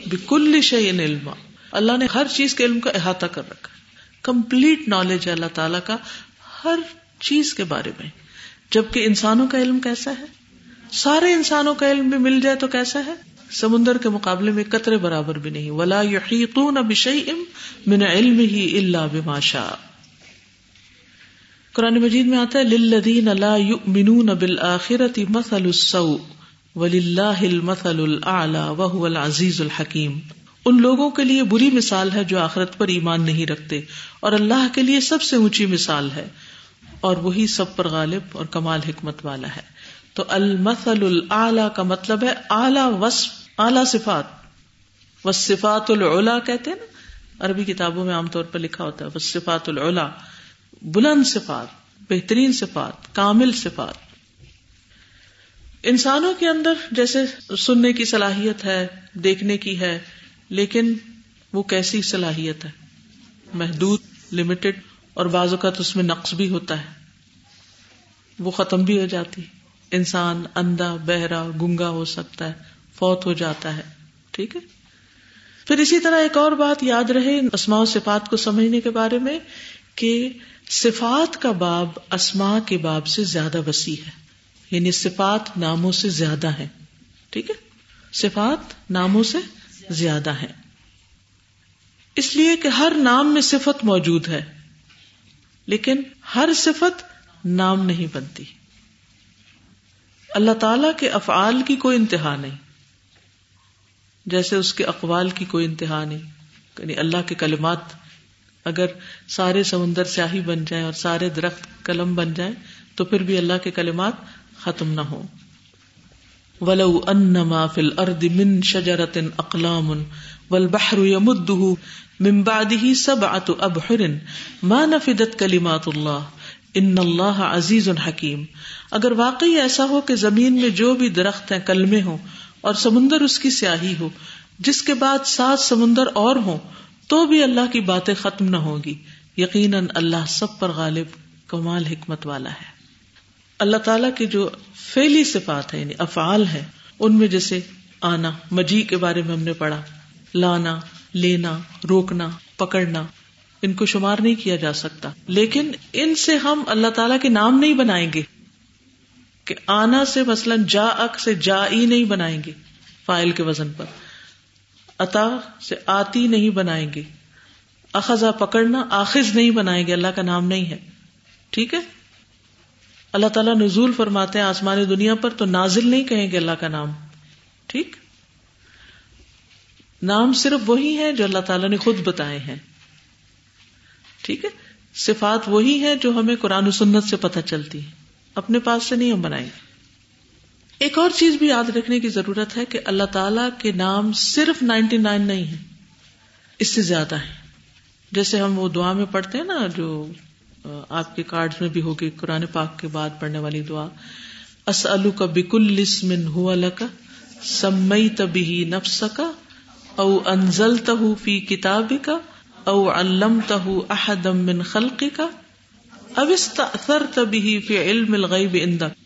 بکل شعین علم اللہ نے ہر چیز کے علم کا احاطہ کر رکھا۔ کمپلیٹ نالج ہے اللہ تعالی کا ہر چیز کے بارے میں۔ جبکہ انسانوں کا علم کیسا ہے؟ سارے انسانوں کا علم بھی مل جائے تو کیسا ہے؟ سمندر کے مقابلے میں قطرے برابر بھی نہیں۔ ولا یحیطون بشیء من علمه الا بما شاء۔ قرآن مجید میں آتا ہے للذین لا یؤمنون بالآخرة مثل السوء وللہ المثل الاعلى وهو العزیز الحکیم ان لوگوں کے لیے بری مثال ہے جو آخرت پر ایمان نہیں رکھتے اور اللہ کے لیے سب سے اونچی مثال ہے اور وہی سب پر غالب اور کمال حکمت والا ہے۔ تو المثل العلی کا مطلب ہے اعلی وصف، اعلی صفات۔ وصفات العلا کہتے ہیں نا؟ عربی کتابوں میں عام طور پر لکھا ہوتا ہے وصفات العلا، بلند صفات، بہترین صفات، کامل صفات۔ انسانوں کے اندر جیسے سننے کی صلاحیت ہے، دیکھنے کی ہے لیکن وہ کیسی صلاحیت ہے؟ محدود لمیٹڈ اور بعض اوقات اس میں نقص بھی ہوتا ہے۔ وہ ختم بھی ہو جاتی۔ انسان اندھا، بہرا، گنگا ہو سکتا ہے، فوت ہو جاتا ہے۔ ٹھیک ہے؟ پھر اسی طرح ایک اور بات یاد رہے اسماء و صفات کو سمجھنے کے بارے میں کہ صفات کا باب اسما کے باب سے زیادہ وسیع ہے۔ یعنی صفات ناموں سے زیادہ ہے ٹھیک ہے؟ صفات ناموں سے زیادہ ہے۔ اس لیے کہ ہر نام میں صفت موجود ہے، لیکن ہر صفت نام نہیں بنتی۔ اللہ تعالی کے افعال کی کوئی انتہا نہیں۔ جیسے اس کے اقوال کی کوئی انتہا نہیں۔ یعنی اللہ کے کلمات اگر سارے سمندر سیاہی بن جائیں اور سارے درخت قلم بن جائیں، تو پھر بھی اللہ کے کلمات ختم نہ ہو ولو انما فی الارض من شجرت اقلام والبحر يمده من بعده سبعة ابحر ما نفدت کلمات اللہ ان اللہ عزیز حکیم اگر واقعی ایسا ہو کہ زمین میں جو بھی درخت ہیں، کلمے ہوں اور سمندر اس کی سیاہی ہو، جس کے بعد سات سمندر اور ہوں، تو بھی اللہ کی باتیں ختم نہ ہوگی یقیناً اللہ سب پر غالب، کمال، حکمت والا ہے۔ اللہ تعالیٰ کی جو فیلی صفات ہے یعنی افعال ہے ان میں جیسے آنا مجی کے بارے میں ہم نے پڑھا، لانا، لینا، روکنا، پکڑنا، ان کو شمار نہیں کیا جا سکتا۔ لیکن ان سے ہم اللہ تعالیٰ کے نام نہیں بنائیں گے۔ کہ آنا سے مثلاً جا اک سے جا ای نہیں بنائیں گے فائل کے وزن پر۔ عطا سے آتی نہیں بنائیں گے۔ اخذا پکڑنا آخذ نہیں بنائیں گے، اللہ کا نام نہیں ہے۔ ٹھیک ہے؟ اللہ تعالیٰ نزول فرماتے ہیں آسمانی دنیا پر تو نازل نہیں کہیں گے اللہ کا نام۔ ٹھیک؟ نام صرف وہی ہے جو اللہ تعالیٰ نے خود بتائے ہیں۔ ٹھیک ہے؟ صفات وہی ہے جو ہمیں قرآن و سنت سے پتہ چلتی ہے اپنے پاس سے نہیں ہم بنائیں گے۔ ایک اور چیز بھی یاد رکھنے کی ضرورت ہے کہ اللہ تعالی کے نام صرف نائنٹی نائن نہیں ہے اس سے زیادہ ہے جیسے ہم وہ دعا میں پڑھتے ہیں نا جو آپ کے کارڈ میں بھی ہوگی قرآن پاک کے بعد پڑھنے والی دعا۔ اسلو کا بکل ہو کا سمئی تبھی نفس کا او انزل تہ فی کتاب کا او علم تہ احدم من خلقی کا اب اس تبھی فی علم الغیب اندک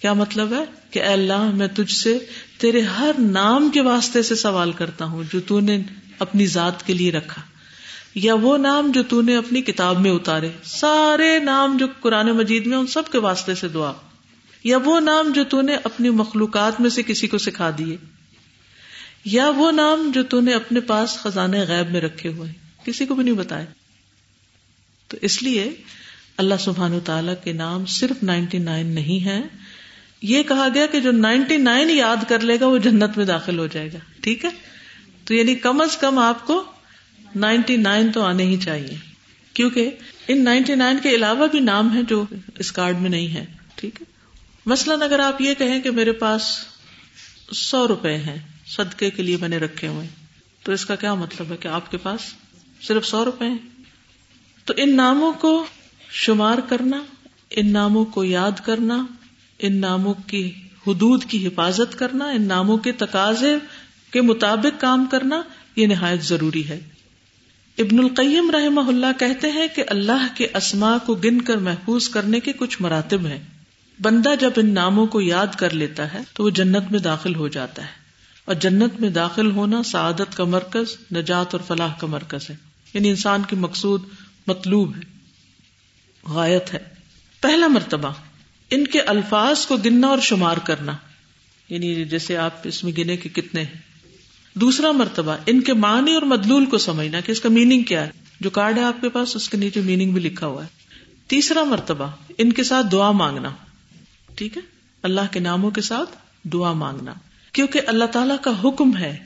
کیا مطلب ہے کہ اے اللہ، میں تجھ سے تیرے ہر نام کے واسطے سے سوال کرتا ہوں جو تو نے اپنی ذات کے لیے رکھا۔ یا وہ نام جو تو نے اپنی کتاب میں اتارے۔ سارے نام جو قرآن مجید میں ان سب کے واسطے سے دعا۔ یا وہ نام جو تو نے اپنی مخلوقات میں سے کسی کو سکھا دیے۔ یا وہ نام جو تو نے اپنے پاس خزانے غیب میں رکھے ہوئے کسی کو بھی نہیں بتایا تو اس لیے اللہ سبحان تعالی کے نام صرف نائنٹی نائن نہیں ہے یہ کہا گیا کہ جو نائنٹی نائن یاد کر لے گا، وہ جنت میں داخل ہو جائے گا۔ ٹھیک ہے؟ تو یعنی کم از کم آپ کو نائنٹی نائن تو آنے ہی چاہیے۔ کیونکہ ان نائنٹی نائن کے علاوہ بھی نام ہے جو اس کارڈ میں نہیں ہے ٹھیک ہے؟ مثلاً اگر آپ یہ کہیں کہ میرے پاس سو روپے ہیں، صدقے کے لیے میں نے رکھے ہوئے، تو اس کا کیا مطلب ہے کہ آپ کے پاس صرف سو روپے ہیں؟ تو ان ناموں کو شمار کرنا، ان ناموں کو یاد کرنا، ان ناموں کی حدود کی حفاظت کرنا، ان ناموں کے تقاضے کے مطابق کام کرنا، یہ نہایت ضروری ہے۔ ابن القیم رحمہ اللہ کہتے ہیں کہ اللہ کے اسما کو گن کر محفوظ کرنے کے کچھ مراتب ہیں۔ بندہ جب ان ناموں کو یاد کر لیتا ہے تو وہ جنت میں داخل ہو جاتا ہے۔ اور جنت میں داخل ہونا سعادت کا مرکز، نجات اور فلاح کا مرکز ہے۔ یعنی انسان کی مقصود مطلوب ہے، غایت ہے۔ پہلا مرتبہ، ان کے الفاظ کو گننا اور شمار کرنا۔ یعنی جیسے آپ اس میں گنے کے کتنے ہیں۔ دوسرا مرتبہ ان کے معنی اور مدلول کو سمجھنا کہ اس کا میننگ کیا ہے۔ جو کارڈ ہے آپ کے پاس، اس کے نیچے میننگ بھی لکھا ہوا ہے۔ تیسرا مرتبہ، ان کے ساتھ دعا مانگنا۔ ٹھیک ہے؟ اللہ کے ناموں کے ساتھ دعا مانگنا۔ کیونکہ اللہ تعالی کا حکم ہے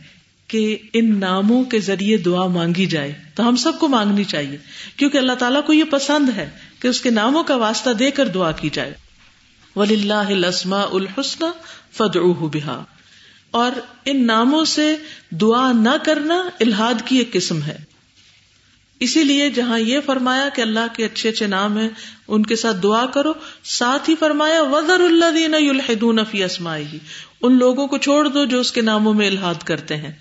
کہ ان ناموں کے ذریعے دعا مانگی جائے۔ تو ہم سب کو مانگنی چاہیے۔ کیونکہ اللہ تعالیٰ کو یہ پسند ہے کہ اس کے ناموں کا واسطہ دے کر دعا کی جائے۔ ولی اللہ الحسن فد بہا اور ان ناموں سے دعا نہ کرنا الحاد کی ایک قسم ہے۔ اسی لیے جہاں یہ فرمایا کہ اللہ کے اچھے اچھے نام ہیں، ان کے ساتھ دعا کرو۔ ساتھ ہی فرمایا وزر اللہ دین الحدون فی اسمائی ان لوگوں کو چھوڑ دو جو اس کے ناموں میں الحاد کرتے ہیں۔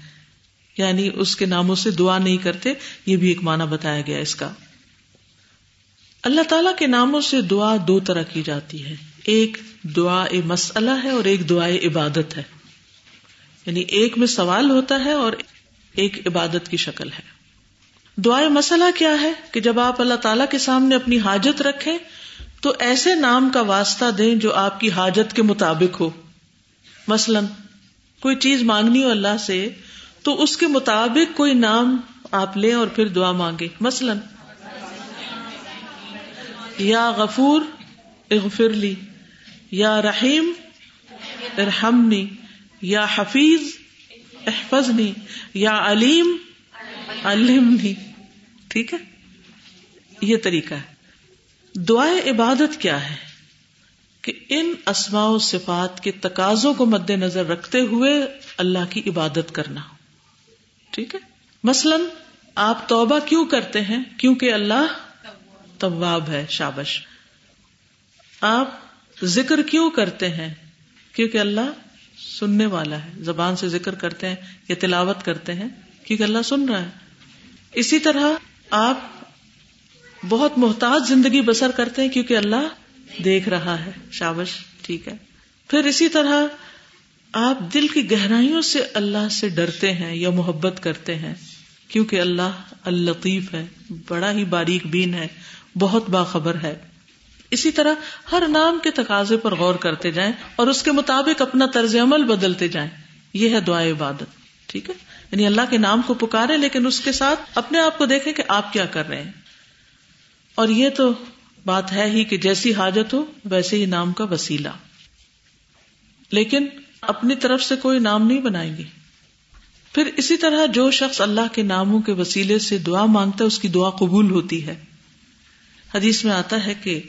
یعنی اس کے ناموں سے دعا نہیں کرتے، یہ بھی ایک معنی بتایا گیا اس کا۔ اللہ تعالی کے ناموں سے دعا دو طرح کی جاتی ہے۔ ایک دعا مسئلہ ہے اور ایک دعا عبادت ہے۔ یعنی ایک میں سوال ہوتا ہے اور ایک عبادت کی شکل ہے۔ دعائیں مسئلہ کیا ہے کہ جب آپ اللہ تعالی کے سامنے اپنی حاجت رکھیں تو ایسے نام کا واسطہ دیں جو آپ کی حاجت کے مطابق ہو۔ مثلاً کوئی چیز مانگنی ہو اللہ سے تو اس کے مطابق کوئی نام آپ لیں اور پھر دعا مانگے مثلاً، یا غفور اغفر لی، یا رحیم ارحمنی۔ یا حفیظ احفظنی، یا علیم علمنی۔ ٹھیک ہے؟ یہ طریقہ ہے۔ دعائیں عبادت کیا ہے؟ کہ ان اسماء و صفات کے تقاضوں کو مد نظر رکھتے ہوئے اللہ کی عبادت کرنا۔ ٹھیک ہے؟ مثلاً آپ توبہ کیوں کرتے ہیں؟ کیونکہ اللہ طواب ہے، شابش۔ آپ ذکر کیوں کرتے ہیں؟ کیونکہ اللہ سننے والا ہے، زبان سے ذکر کرتے ہیں یا تلاوت کرتے ہیں، کیونکہ اللہ سن رہا ہے۔ اسی طرح آپ بہت محتاط زندگی بسر کرتے ہیں کیونکہ اللہ دیکھ رہا ہے۔ شابش، ٹھیک ہے۔ پھر اسی طرح آپ دل کی گہرائیوں سے اللہ سے ڈرتے ہیں یا محبت کرتے ہیں، کیونکہ اللہ الطیف ہے، بڑا ہی باریک بین ہے، بہت باخبر ہے۔ اسی طرح ہر نام کے تقاضے پر غور کرتے جائیں اور اس کے مطابق اپنا طرز عمل بدلتے جائیں۔ یہ ہے دعا عبادت، ٹھیک ہے؟ یعنی اللہ کے نام کو پکارے لیکن اس کے ساتھ اپنے آپ کو دیکھیں کہ آپ کیا کر رہے ہیں۔ اور یہ تو بات ہے ہی کہ جیسی حاجت ہو، ویسے ہی نام کا وسیلہ۔ لیکن اپنی طرف سے کوئی نام نہیں بنائیں گے۔ پھر اسی طرح جو شخص اللہ کے ناموں کے وسیلے سے دعا مانگتا ہے، اس کی دعا قبول ہوتی ہے۔ حدیث میں آتا ہے کہ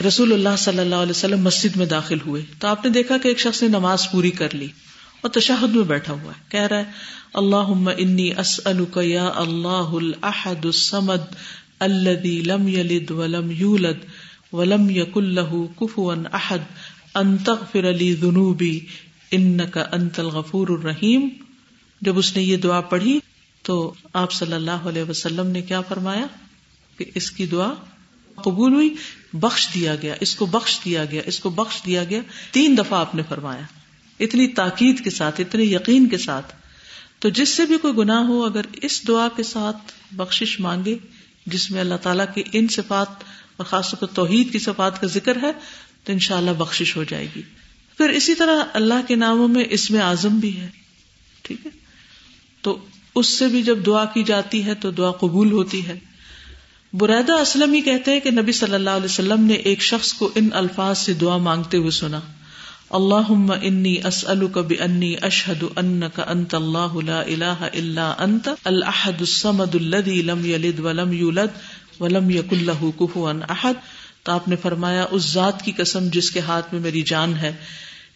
رسول اللہ صلی اللہ علیہ وسلم مسجد میں داخل ہوئے تو آپ نے دیکھا کہ ایک شخص نے نماز پوری کر لی اور تشہد میں بیٹھا ہوا ہے۔ کہہ رہا ہے اللہ انی اسألک یا اللہ الاحد الصمد الذي لم يلد ولم يولد ولم يكن له كفوا احد ان تغفر لي ذنوبي انك انت الغفور الرحیم۔ جب اس نے یہ دعا پڑھی تو آپ صلی اللہ علیہ وسلم نے کیا فرمایا کہ اس کی دعا قبول ہوئی۔ بخش دیا گیا، اس کو بخش دیا گیا، اس کو بخش دیا گیا۔ تین دفعہ آپ نے فرمایا، اتنی تاکید کے ساتھ، اتنے یقین کے ساتھ۔ تو جس سے بھی کوئی گناہ ہو، اگر اس دعا کے ساتھ بخش مانگے، جس میں اللہ تعالیٰ کی ان صفات اور خاص طور پر توحید کی صفات کا ذکر ہے، تو ان شاء اللہ بخش ہو جائے گی۔ پھر اسی طرح اللہ کے ناموں میں اس میں آزم بھی ہے، ٹھیک ہے؟ تو اس سے بھی جب دعا کی جاتی ہے، تو دعا قبول ہوتی ہے۔ بریدہ اسلم ہی کہتے ہیں کہ نبی صلی اللہ علیہ وسلم نے ایک شخص کو ان الفاظ سے دعا مانگتے ہوئے سنا۔ اللہ انی اسألک بانی اشہد انک انت اللہ لا الہ الا انت الاحد الصمد الذي لم يلد ولم يولد ولم یق اللہ کف احد۔ تو آپ نے فرمایا، اس ذات کی قسم جس کے ہاتھ میں میری جان ہے،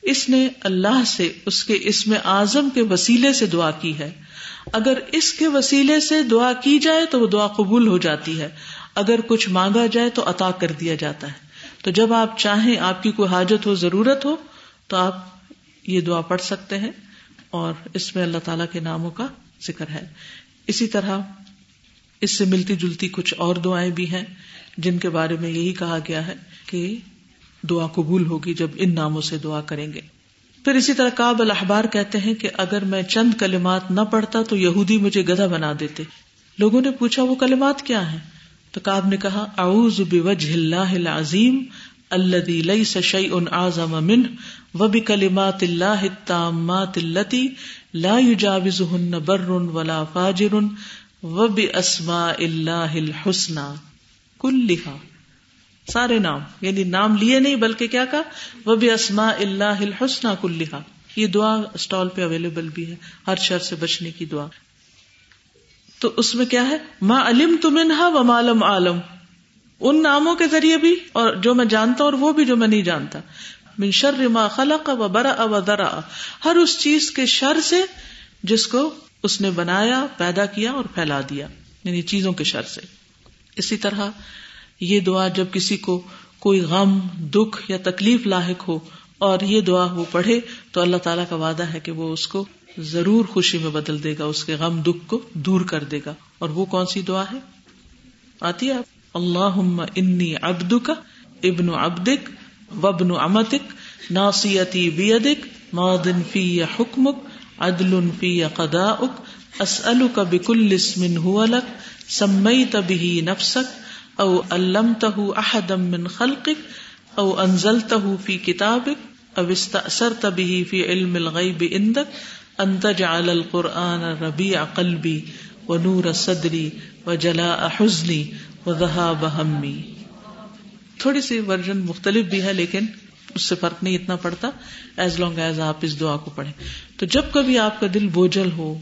اس نے اللہ سے، اس کے اسم اعظم کے وسیلے سے دعا کی ہے۔ اگر اس کے وسیلے سے دعا کی جائے تو وہ دعا قبول ہو جاتی ہے۔ اگر کچھ مانگا جائے تو عطا کر دیا جاتا ہے۔ تو جب آپ چاہیں آپ کی کوئی حاجت ہو، ضرورت ہو، تو آپ یہ دعا پڑھ سکتے ہیں۔ اور اس میں اللہ تعالی کے ناموں کا ذکر ہے۔ اسی طرح اس سے ملتی جلتی کچھ اور دعائیں بھی ہیں، جن کے بارے میں یہی کہا گیا ہے کہ دعا قبول ہوگی جب ان ناموں سے دعا کریں گے۔ پھر اسی طرح کاب الحبار کہتے ہیں کہ اگر میں چند کلمات نہ پڑھتا تو یہودی مجھے گدھا بنا دیتے۔ لوگوں نے پوچھا وہ کلمات کیا ہیں؟ تو کاب نے کہا، اعوذ بوجہ اللہ العظیم الذي ليس شيء اعظم منه وبكلمات الله التامات التي لا يجاوزهن بر ولا فاجر وباسماء الله الحسنى كلها سارے نام یعنی نام لیے نہیں بلکہ کیا کہا؟ وہ بھی اسما اللہ الحسنہ کلحا یہ دعا اسٹال پہ اویلیبل بھی ہے، ہر شر سے بچنے کی دعا۔ تو اس میں کیا ہے؟ ما علم تمنہا و معلوم عالم ان ناموں کے ذریعے بھی، اور جو میں جانتا ہوں اور وہ بھی جو میں نہیں جانتا۔ من شر ما خلق و برا و درا ہر اس چیز کے شر سے جس کو اس نے بنایا، پیدا کیا اور پھیلا دیا یعنی چیزوں کے شر سے۔ اسی طرح یہ دعا جب کسی کو کوئی غم، دکھ یا تکلیف لاحق ہو اور یہ دعا وہ پڑھے تو اللہ تعالیٰ کا وعدہ ہے کہ وہ اس کو ضرور خوشی میں بدل دے گا، اس کے غم، دکھ کو دور کر دے گا۔ اور وہ کون سی دعا ہے؟ آتی ہے۔ اللہ انی ابد کا ابن ابدک وبن امتک ناصیتی بیدک، مادن فی حکمک عدل فی قدا اک اسل کا بکل اسمن ہو الگ سمئی تبھی نفسک او علم تہ احدم من خلقک، او انزل تہ فی کتابک، او استأثر تبھی فی علم الغیب اندک انتج عل القرآن ربی قلبی و نور صدری و جلا حزنی و ذہا تھوڑی سی ورژن مختلف بھی ہے لیکن اس سے فرق نہیں اتنا پڑتا ایز لانگ ایز آپ اس دعا کو پڑھیں۔ تو جب کبھی آپ کا دل بوجھل ہو،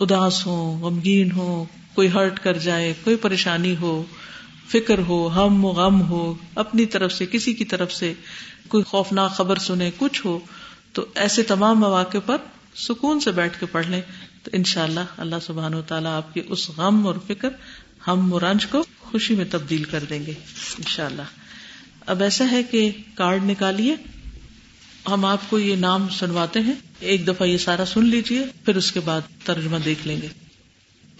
اداس ہو، غمگین ہو، کوئی ہرٹ کر جائے، کوئی پریشانی ہو فکر ہو، ہم و غم ہو، اپنی طرف سے، کسی کی طرف سے کوئی خوفناک خبر سنے کچھ ہو، تو ایسے تمام مواقع پر سکون سے بیٹھ کے پڑھ لیں۔ تو ان شاء اللہ اللہ سبحان و تعالیٰ آپ کی اس غم اور فکر ہم رنج کو خوشی میں تبدیل کر دیں گے۔ ان شاء اللہ اب ایسا ہے کہ کارڈ نکالیے۔ ہم آپ کو یہ نام سنواتے ہیں۔ ایک دفعہ یہ سارا سن لیجیے پھر اس کے بعد ترجمہ دیکھ لیں گے۔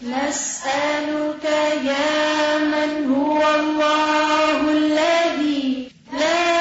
نسألك يا من هو الله الذي لا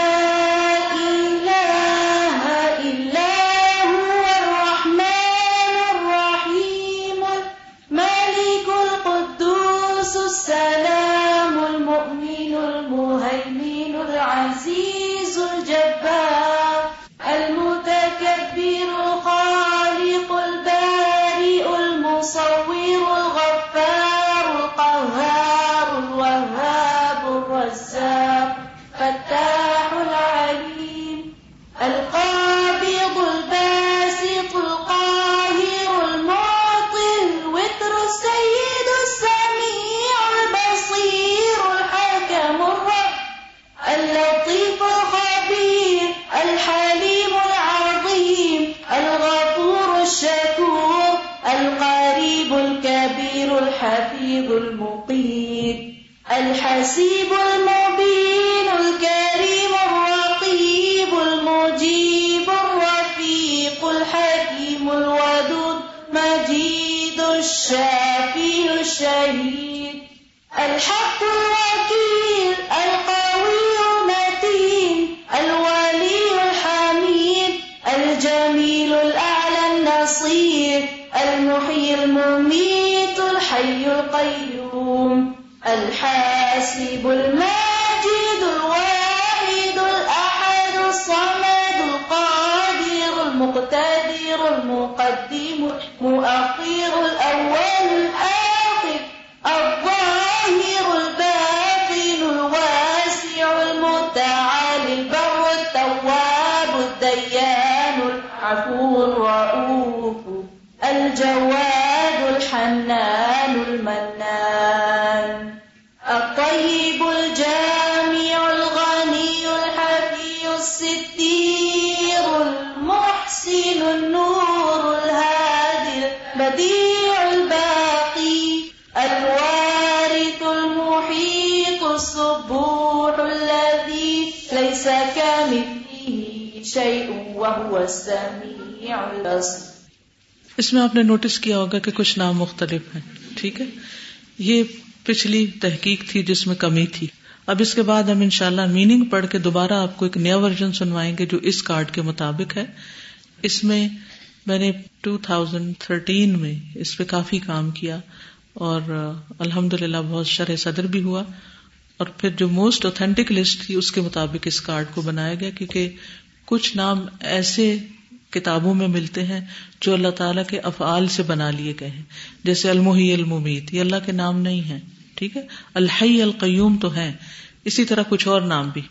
الحسيب المبين. اس میں آپ نے نوٹس کیا ہوگا کہ کچھ نام مختلف ہیں، ٹھیک ہے؟ یہ پچھلی تحقیق تھی جس میں کمی تھی۔ اب اس کے بعد ہم انشاءاللہ میننگ پڑھ کے دوبارہ آپ کو ایک نیا ورژن سنوائیں گے جو اس کارڈ کے مطابق ہے۔ اس میں میں نے 2013 میں اس پہ کافی کام کیا اور الحمد للہ بہت شرح صدر بھی ہوا۔ اور پھر جو موسٹ اوتھینٹک لسٹ تھی اس کے مطابق اس کارڈ کو بنایا گیا کیونکہ کچھ نام ایسے کتابوں میں ملتے ہیں جو اللہ تعالیٰ کے افعال سے بنا لیے گئے ہیں۔ جیسے المحی المید یہ اللہ کے نام نہیں ہے ٹھیک ہے؟ الحی القیوم تو ہے اسی طرح کچھ اور نام بھی،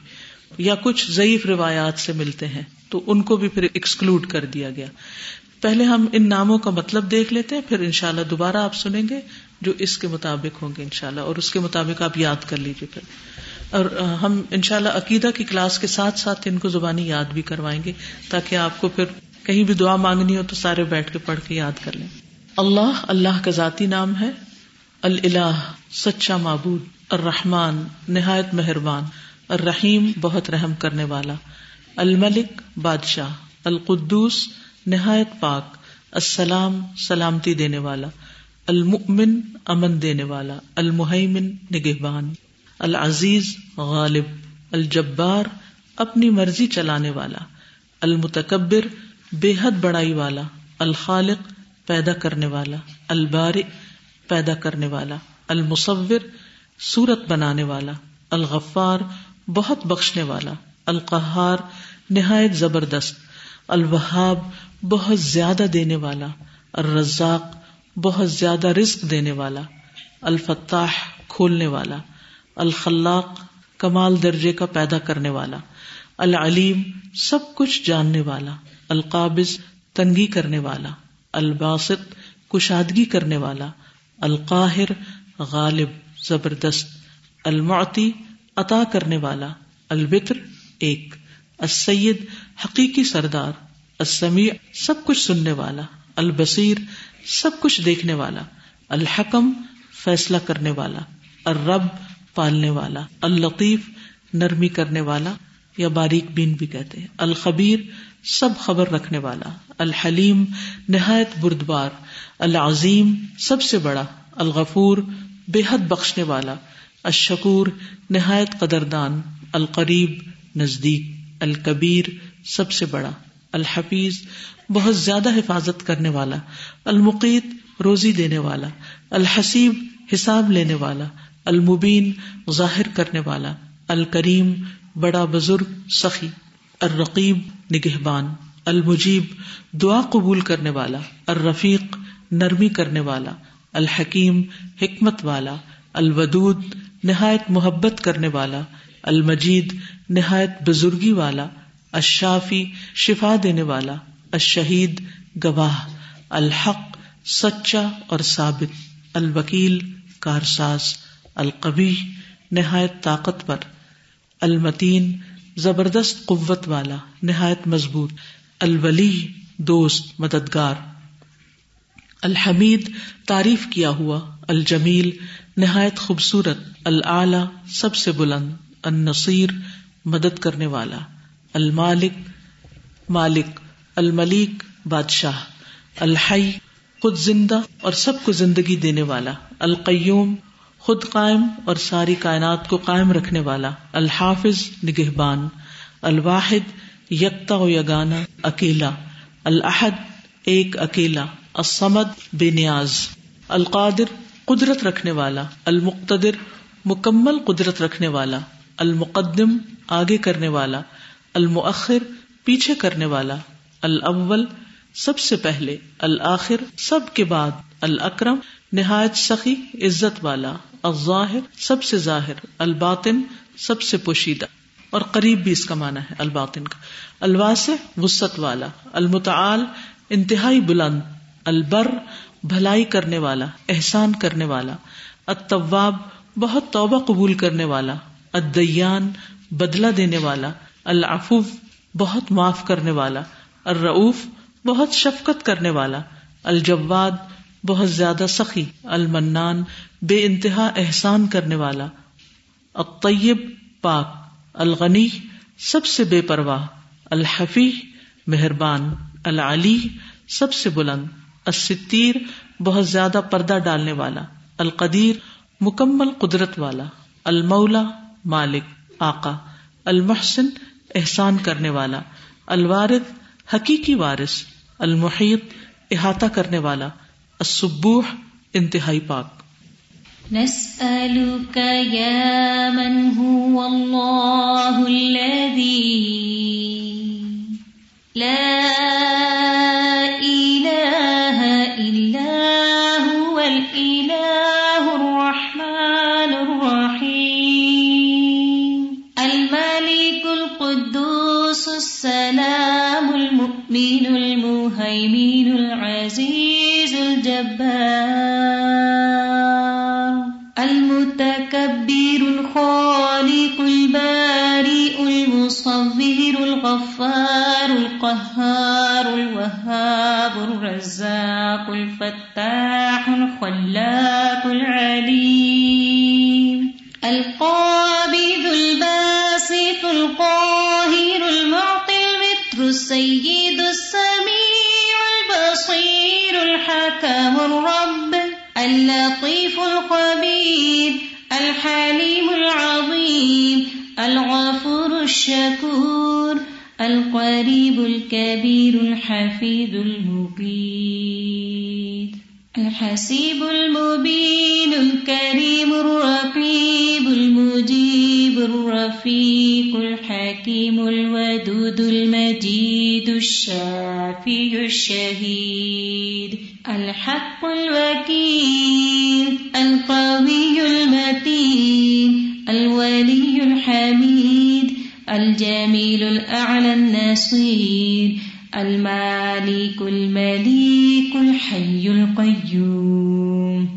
یا کچھ ضعیف روایات سے ملتے ہیں، تو ان کو بھی پھر ایکسکلوڈ کر دیا گیا۔ پہلے ہم ان ناموں کا مطلب دیکھ لیتے ہیں، پھر انشاءاللہ دوبارہ آپ سنیں گے، جو اس کے مطابق ہوں گے انشاءاللہ، اور اس کے مطابق آپ یاد کر لیجیے پھر۔ اور ہم انشاءاللہ عقیدہ کی کلاس کے ساتھ ساتھ ان کو زبانی یاد بھی کروائیں گے، تاکہ آپ کو پھر کہیں بھی دعا مانگنی ہو تو سارے بیٹھ کے پڑھ کے یاد کر لیں۔ اللہ اللہ کا ذاتی نام ہے۔ اللہ سچا معبود، الرحمن، نہایت مہربان، الرحیم، بہت رحم کرنے والا۔ الملک، بادشاہ۔ القدوس، نہایت پاک۔ السلام، سلامتی دینے والا۔ المؤمن، امن دینے والا۔ المحیمن نگہبان۔ العزیز، غالب۔ الجبار، اپنی مرضی چلانے والا۔ المتکبر بے حد بڑائی والا، الخالق پیدا کرنے والا البار پیدا کرنے والا، المصور سورت بنانے والا، الغفار بہت بخشنے والا، القہار نہایت زبردست، الوہاب بہت زیادہ دینے والا، الرزاق بہت زیادہ رزق دینے والا، الفتاح کھولنے والا، الخلاق کمال درجے کا پیدا کرنے والا العلیم، سب کچھ جاننے والا، القابض، تنگی کرنے والا، الباسط، کشادگی کرنے والا، القاہر، غالب، زبردست المعتی عطا کرنے والا، البتر، ایک، السید، حقیقی سردار، السمیع، سب کچھ سننے والا، البصیر، سب کچھ دیکھنے والا، الحکم، فیصلہ کرنے والا، الرب، پالنے والا الطیف نرمی کرنے والا یا باریک بین بھی کہتے ہیں۔ الخبیر سب خبر رکھنے والا، الحلیم نہایت بردبار، العظیم سب سے بڑا، الغفور بے حد بخشنے والا، الشکور نہایت قدردان، القریب نزدیک، الکبیر سب سے بڑا، الحفیظ بہت زیادہ حفاظت کرنے والا، المقیت روزی دینے والا، الحسیب حساب لینے والا، المبین ظاہر کرنے والا، الکریم بڑا بزرگ، سخی، الرقیب، نگہبان، المجیب، دعا قبول کرنے والا، الرفیق، نرمی کرنے والا، الحکیم، حکمت والا، الودود، نہایت محبت کرنے والا، المجید، نہایت بزرگی والا اشافی شفا دینے والا، الشہید، گواہ، الحق، سچا اور ثابت، الوکیل، کارساز القبی نہایت طاقت پر المتین، زبردست قوت والا، نہایت مضبوط، الولی، دوست، مددگار۔ الحمید، تعریف کیا ہوا، الجمیل، نہایت خوبصورت العلی سب سے بلند، النصیر، مدد کرنے والا۔ المالک، مالک، الملیک، بادشاہ۔ الحی، خود زندہ اور سب کو زندگی دینے والا۔ القیوم خود قائم اور ساری کائنات کو قائم رکھنے والا، الحافظ نگہبان، الواحد یکتا و یگانا اکیلا الحد ایک اکیلا، الصمد بے نیاز، القادر قدرت رکھنے والا، المقتدر مکمل قدرت رکھنے والا، المقدم آگے کرنے والا، المؤخر پیچھے کرنے والا، الاول سب سے پہلے الآخر سب کے بعد، الاکرم نہایت سخی عزت والا۔ الظاہر سب سے ظاہر، الباطن سب سے پوشیدہ، اور قریب بھی اس کا مانا ہے الباطن کا۔ الواس وسط والا، المتعال، انتہائی بلند، البر، بھلائی کرنے والا، احسان کرنے والا الطواب بہت توبہ قبول کرنے والا ادیان بدلا دینے والا، العفو، بہت معاف کرنے والا، الرعوف، بہت شفقت کرنے والا، الجواد بہت زیادہ سخی، المنان، بے انتہا احسان کرنے والا، الطیب، پاک، الغنی، سب سے بے پرواہ الحفی مہربان، العلی، سب سے بلند، الستیر، بہت زیادہ پردہ ڈالنے والا، القدیر، مکمل قدرت والا، المولا، مالک، آقا، المحسن، احسان کرنے والا الوارد حقیقی وارث، المحیط، احاطہ کرنے والا السبوح، انتہائی پاک۔ نسألك يا من هو الله الذي لا إله إلا هو الإله الرحمن الرحيم، الملك القدوس، السلام المؤمن المهيمن العزيز الجبار. المتكبر الخالق البارئ المصور الغفار القهار الوهاب الرزاق الفتاح الخلاق العليم. القابض الباسط القاهر المعطي المتر السيد الحكم الرب اللطيف الخبير، الحليم العظيم، الغفور الشكور، القريب الكبير الحفيظ المقيت الحسيب المبين، الكريم الرقيب، المجيب الرفيق، الحكيم الودود، المجيد الشافي الشهيد. الحق الوكيل، القوي المتين، الولي الحميد، الجميل الأعلى النصير، المالك المليك الحي القيوم،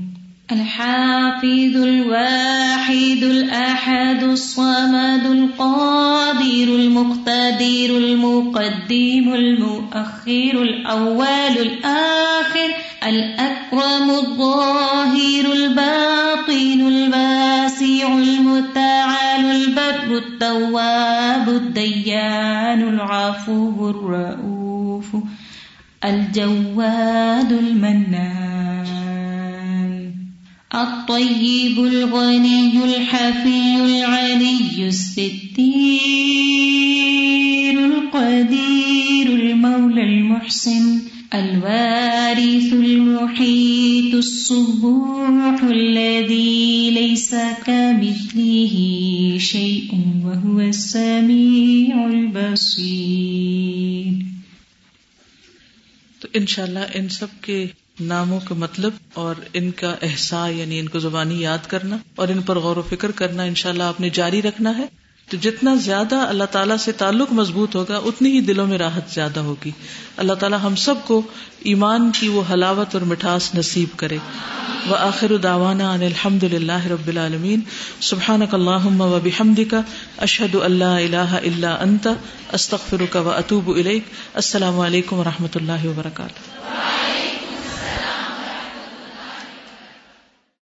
الحافظ الواحد الأحد الصمد القادر المقتدر المقدم المؤخر الأول الآخر الجواد المنان. الطيب الغني الحفي العلي الستير القدير المولى المحسن. الوارث المحيط الصبوح الذي ليس كمثله شيء، وهو السميع البصير. انشاءاللہ ان سب کے ناموں کا مطلب اور ان کا احسا یعنی ان کو زبانی یاد کرنا اور ان پر غور و فکر کرنا انشاءاللہ آپ نے جاری رکھنا ہے۔ تو جتنا زیادہ اللہ تعالیٰ سے تعلق مضبوط ہوگا، اتنی ہی دلوں میں راحت زیادہ ہوگی۔ اللہ تعالیٰ ہم سب کو ایمان کی وہ حلاوت اور مٹھاس نصیب کرے۔ وہ آخر داوانا ان الحمد للہ رب العالمین۔ سبحان اللہ و بحمد کا اشد اللہ اللہ اللہ انت استخر کا و اطوب السلام علیکم و رحمۃ اللہ وبرکاتہ۔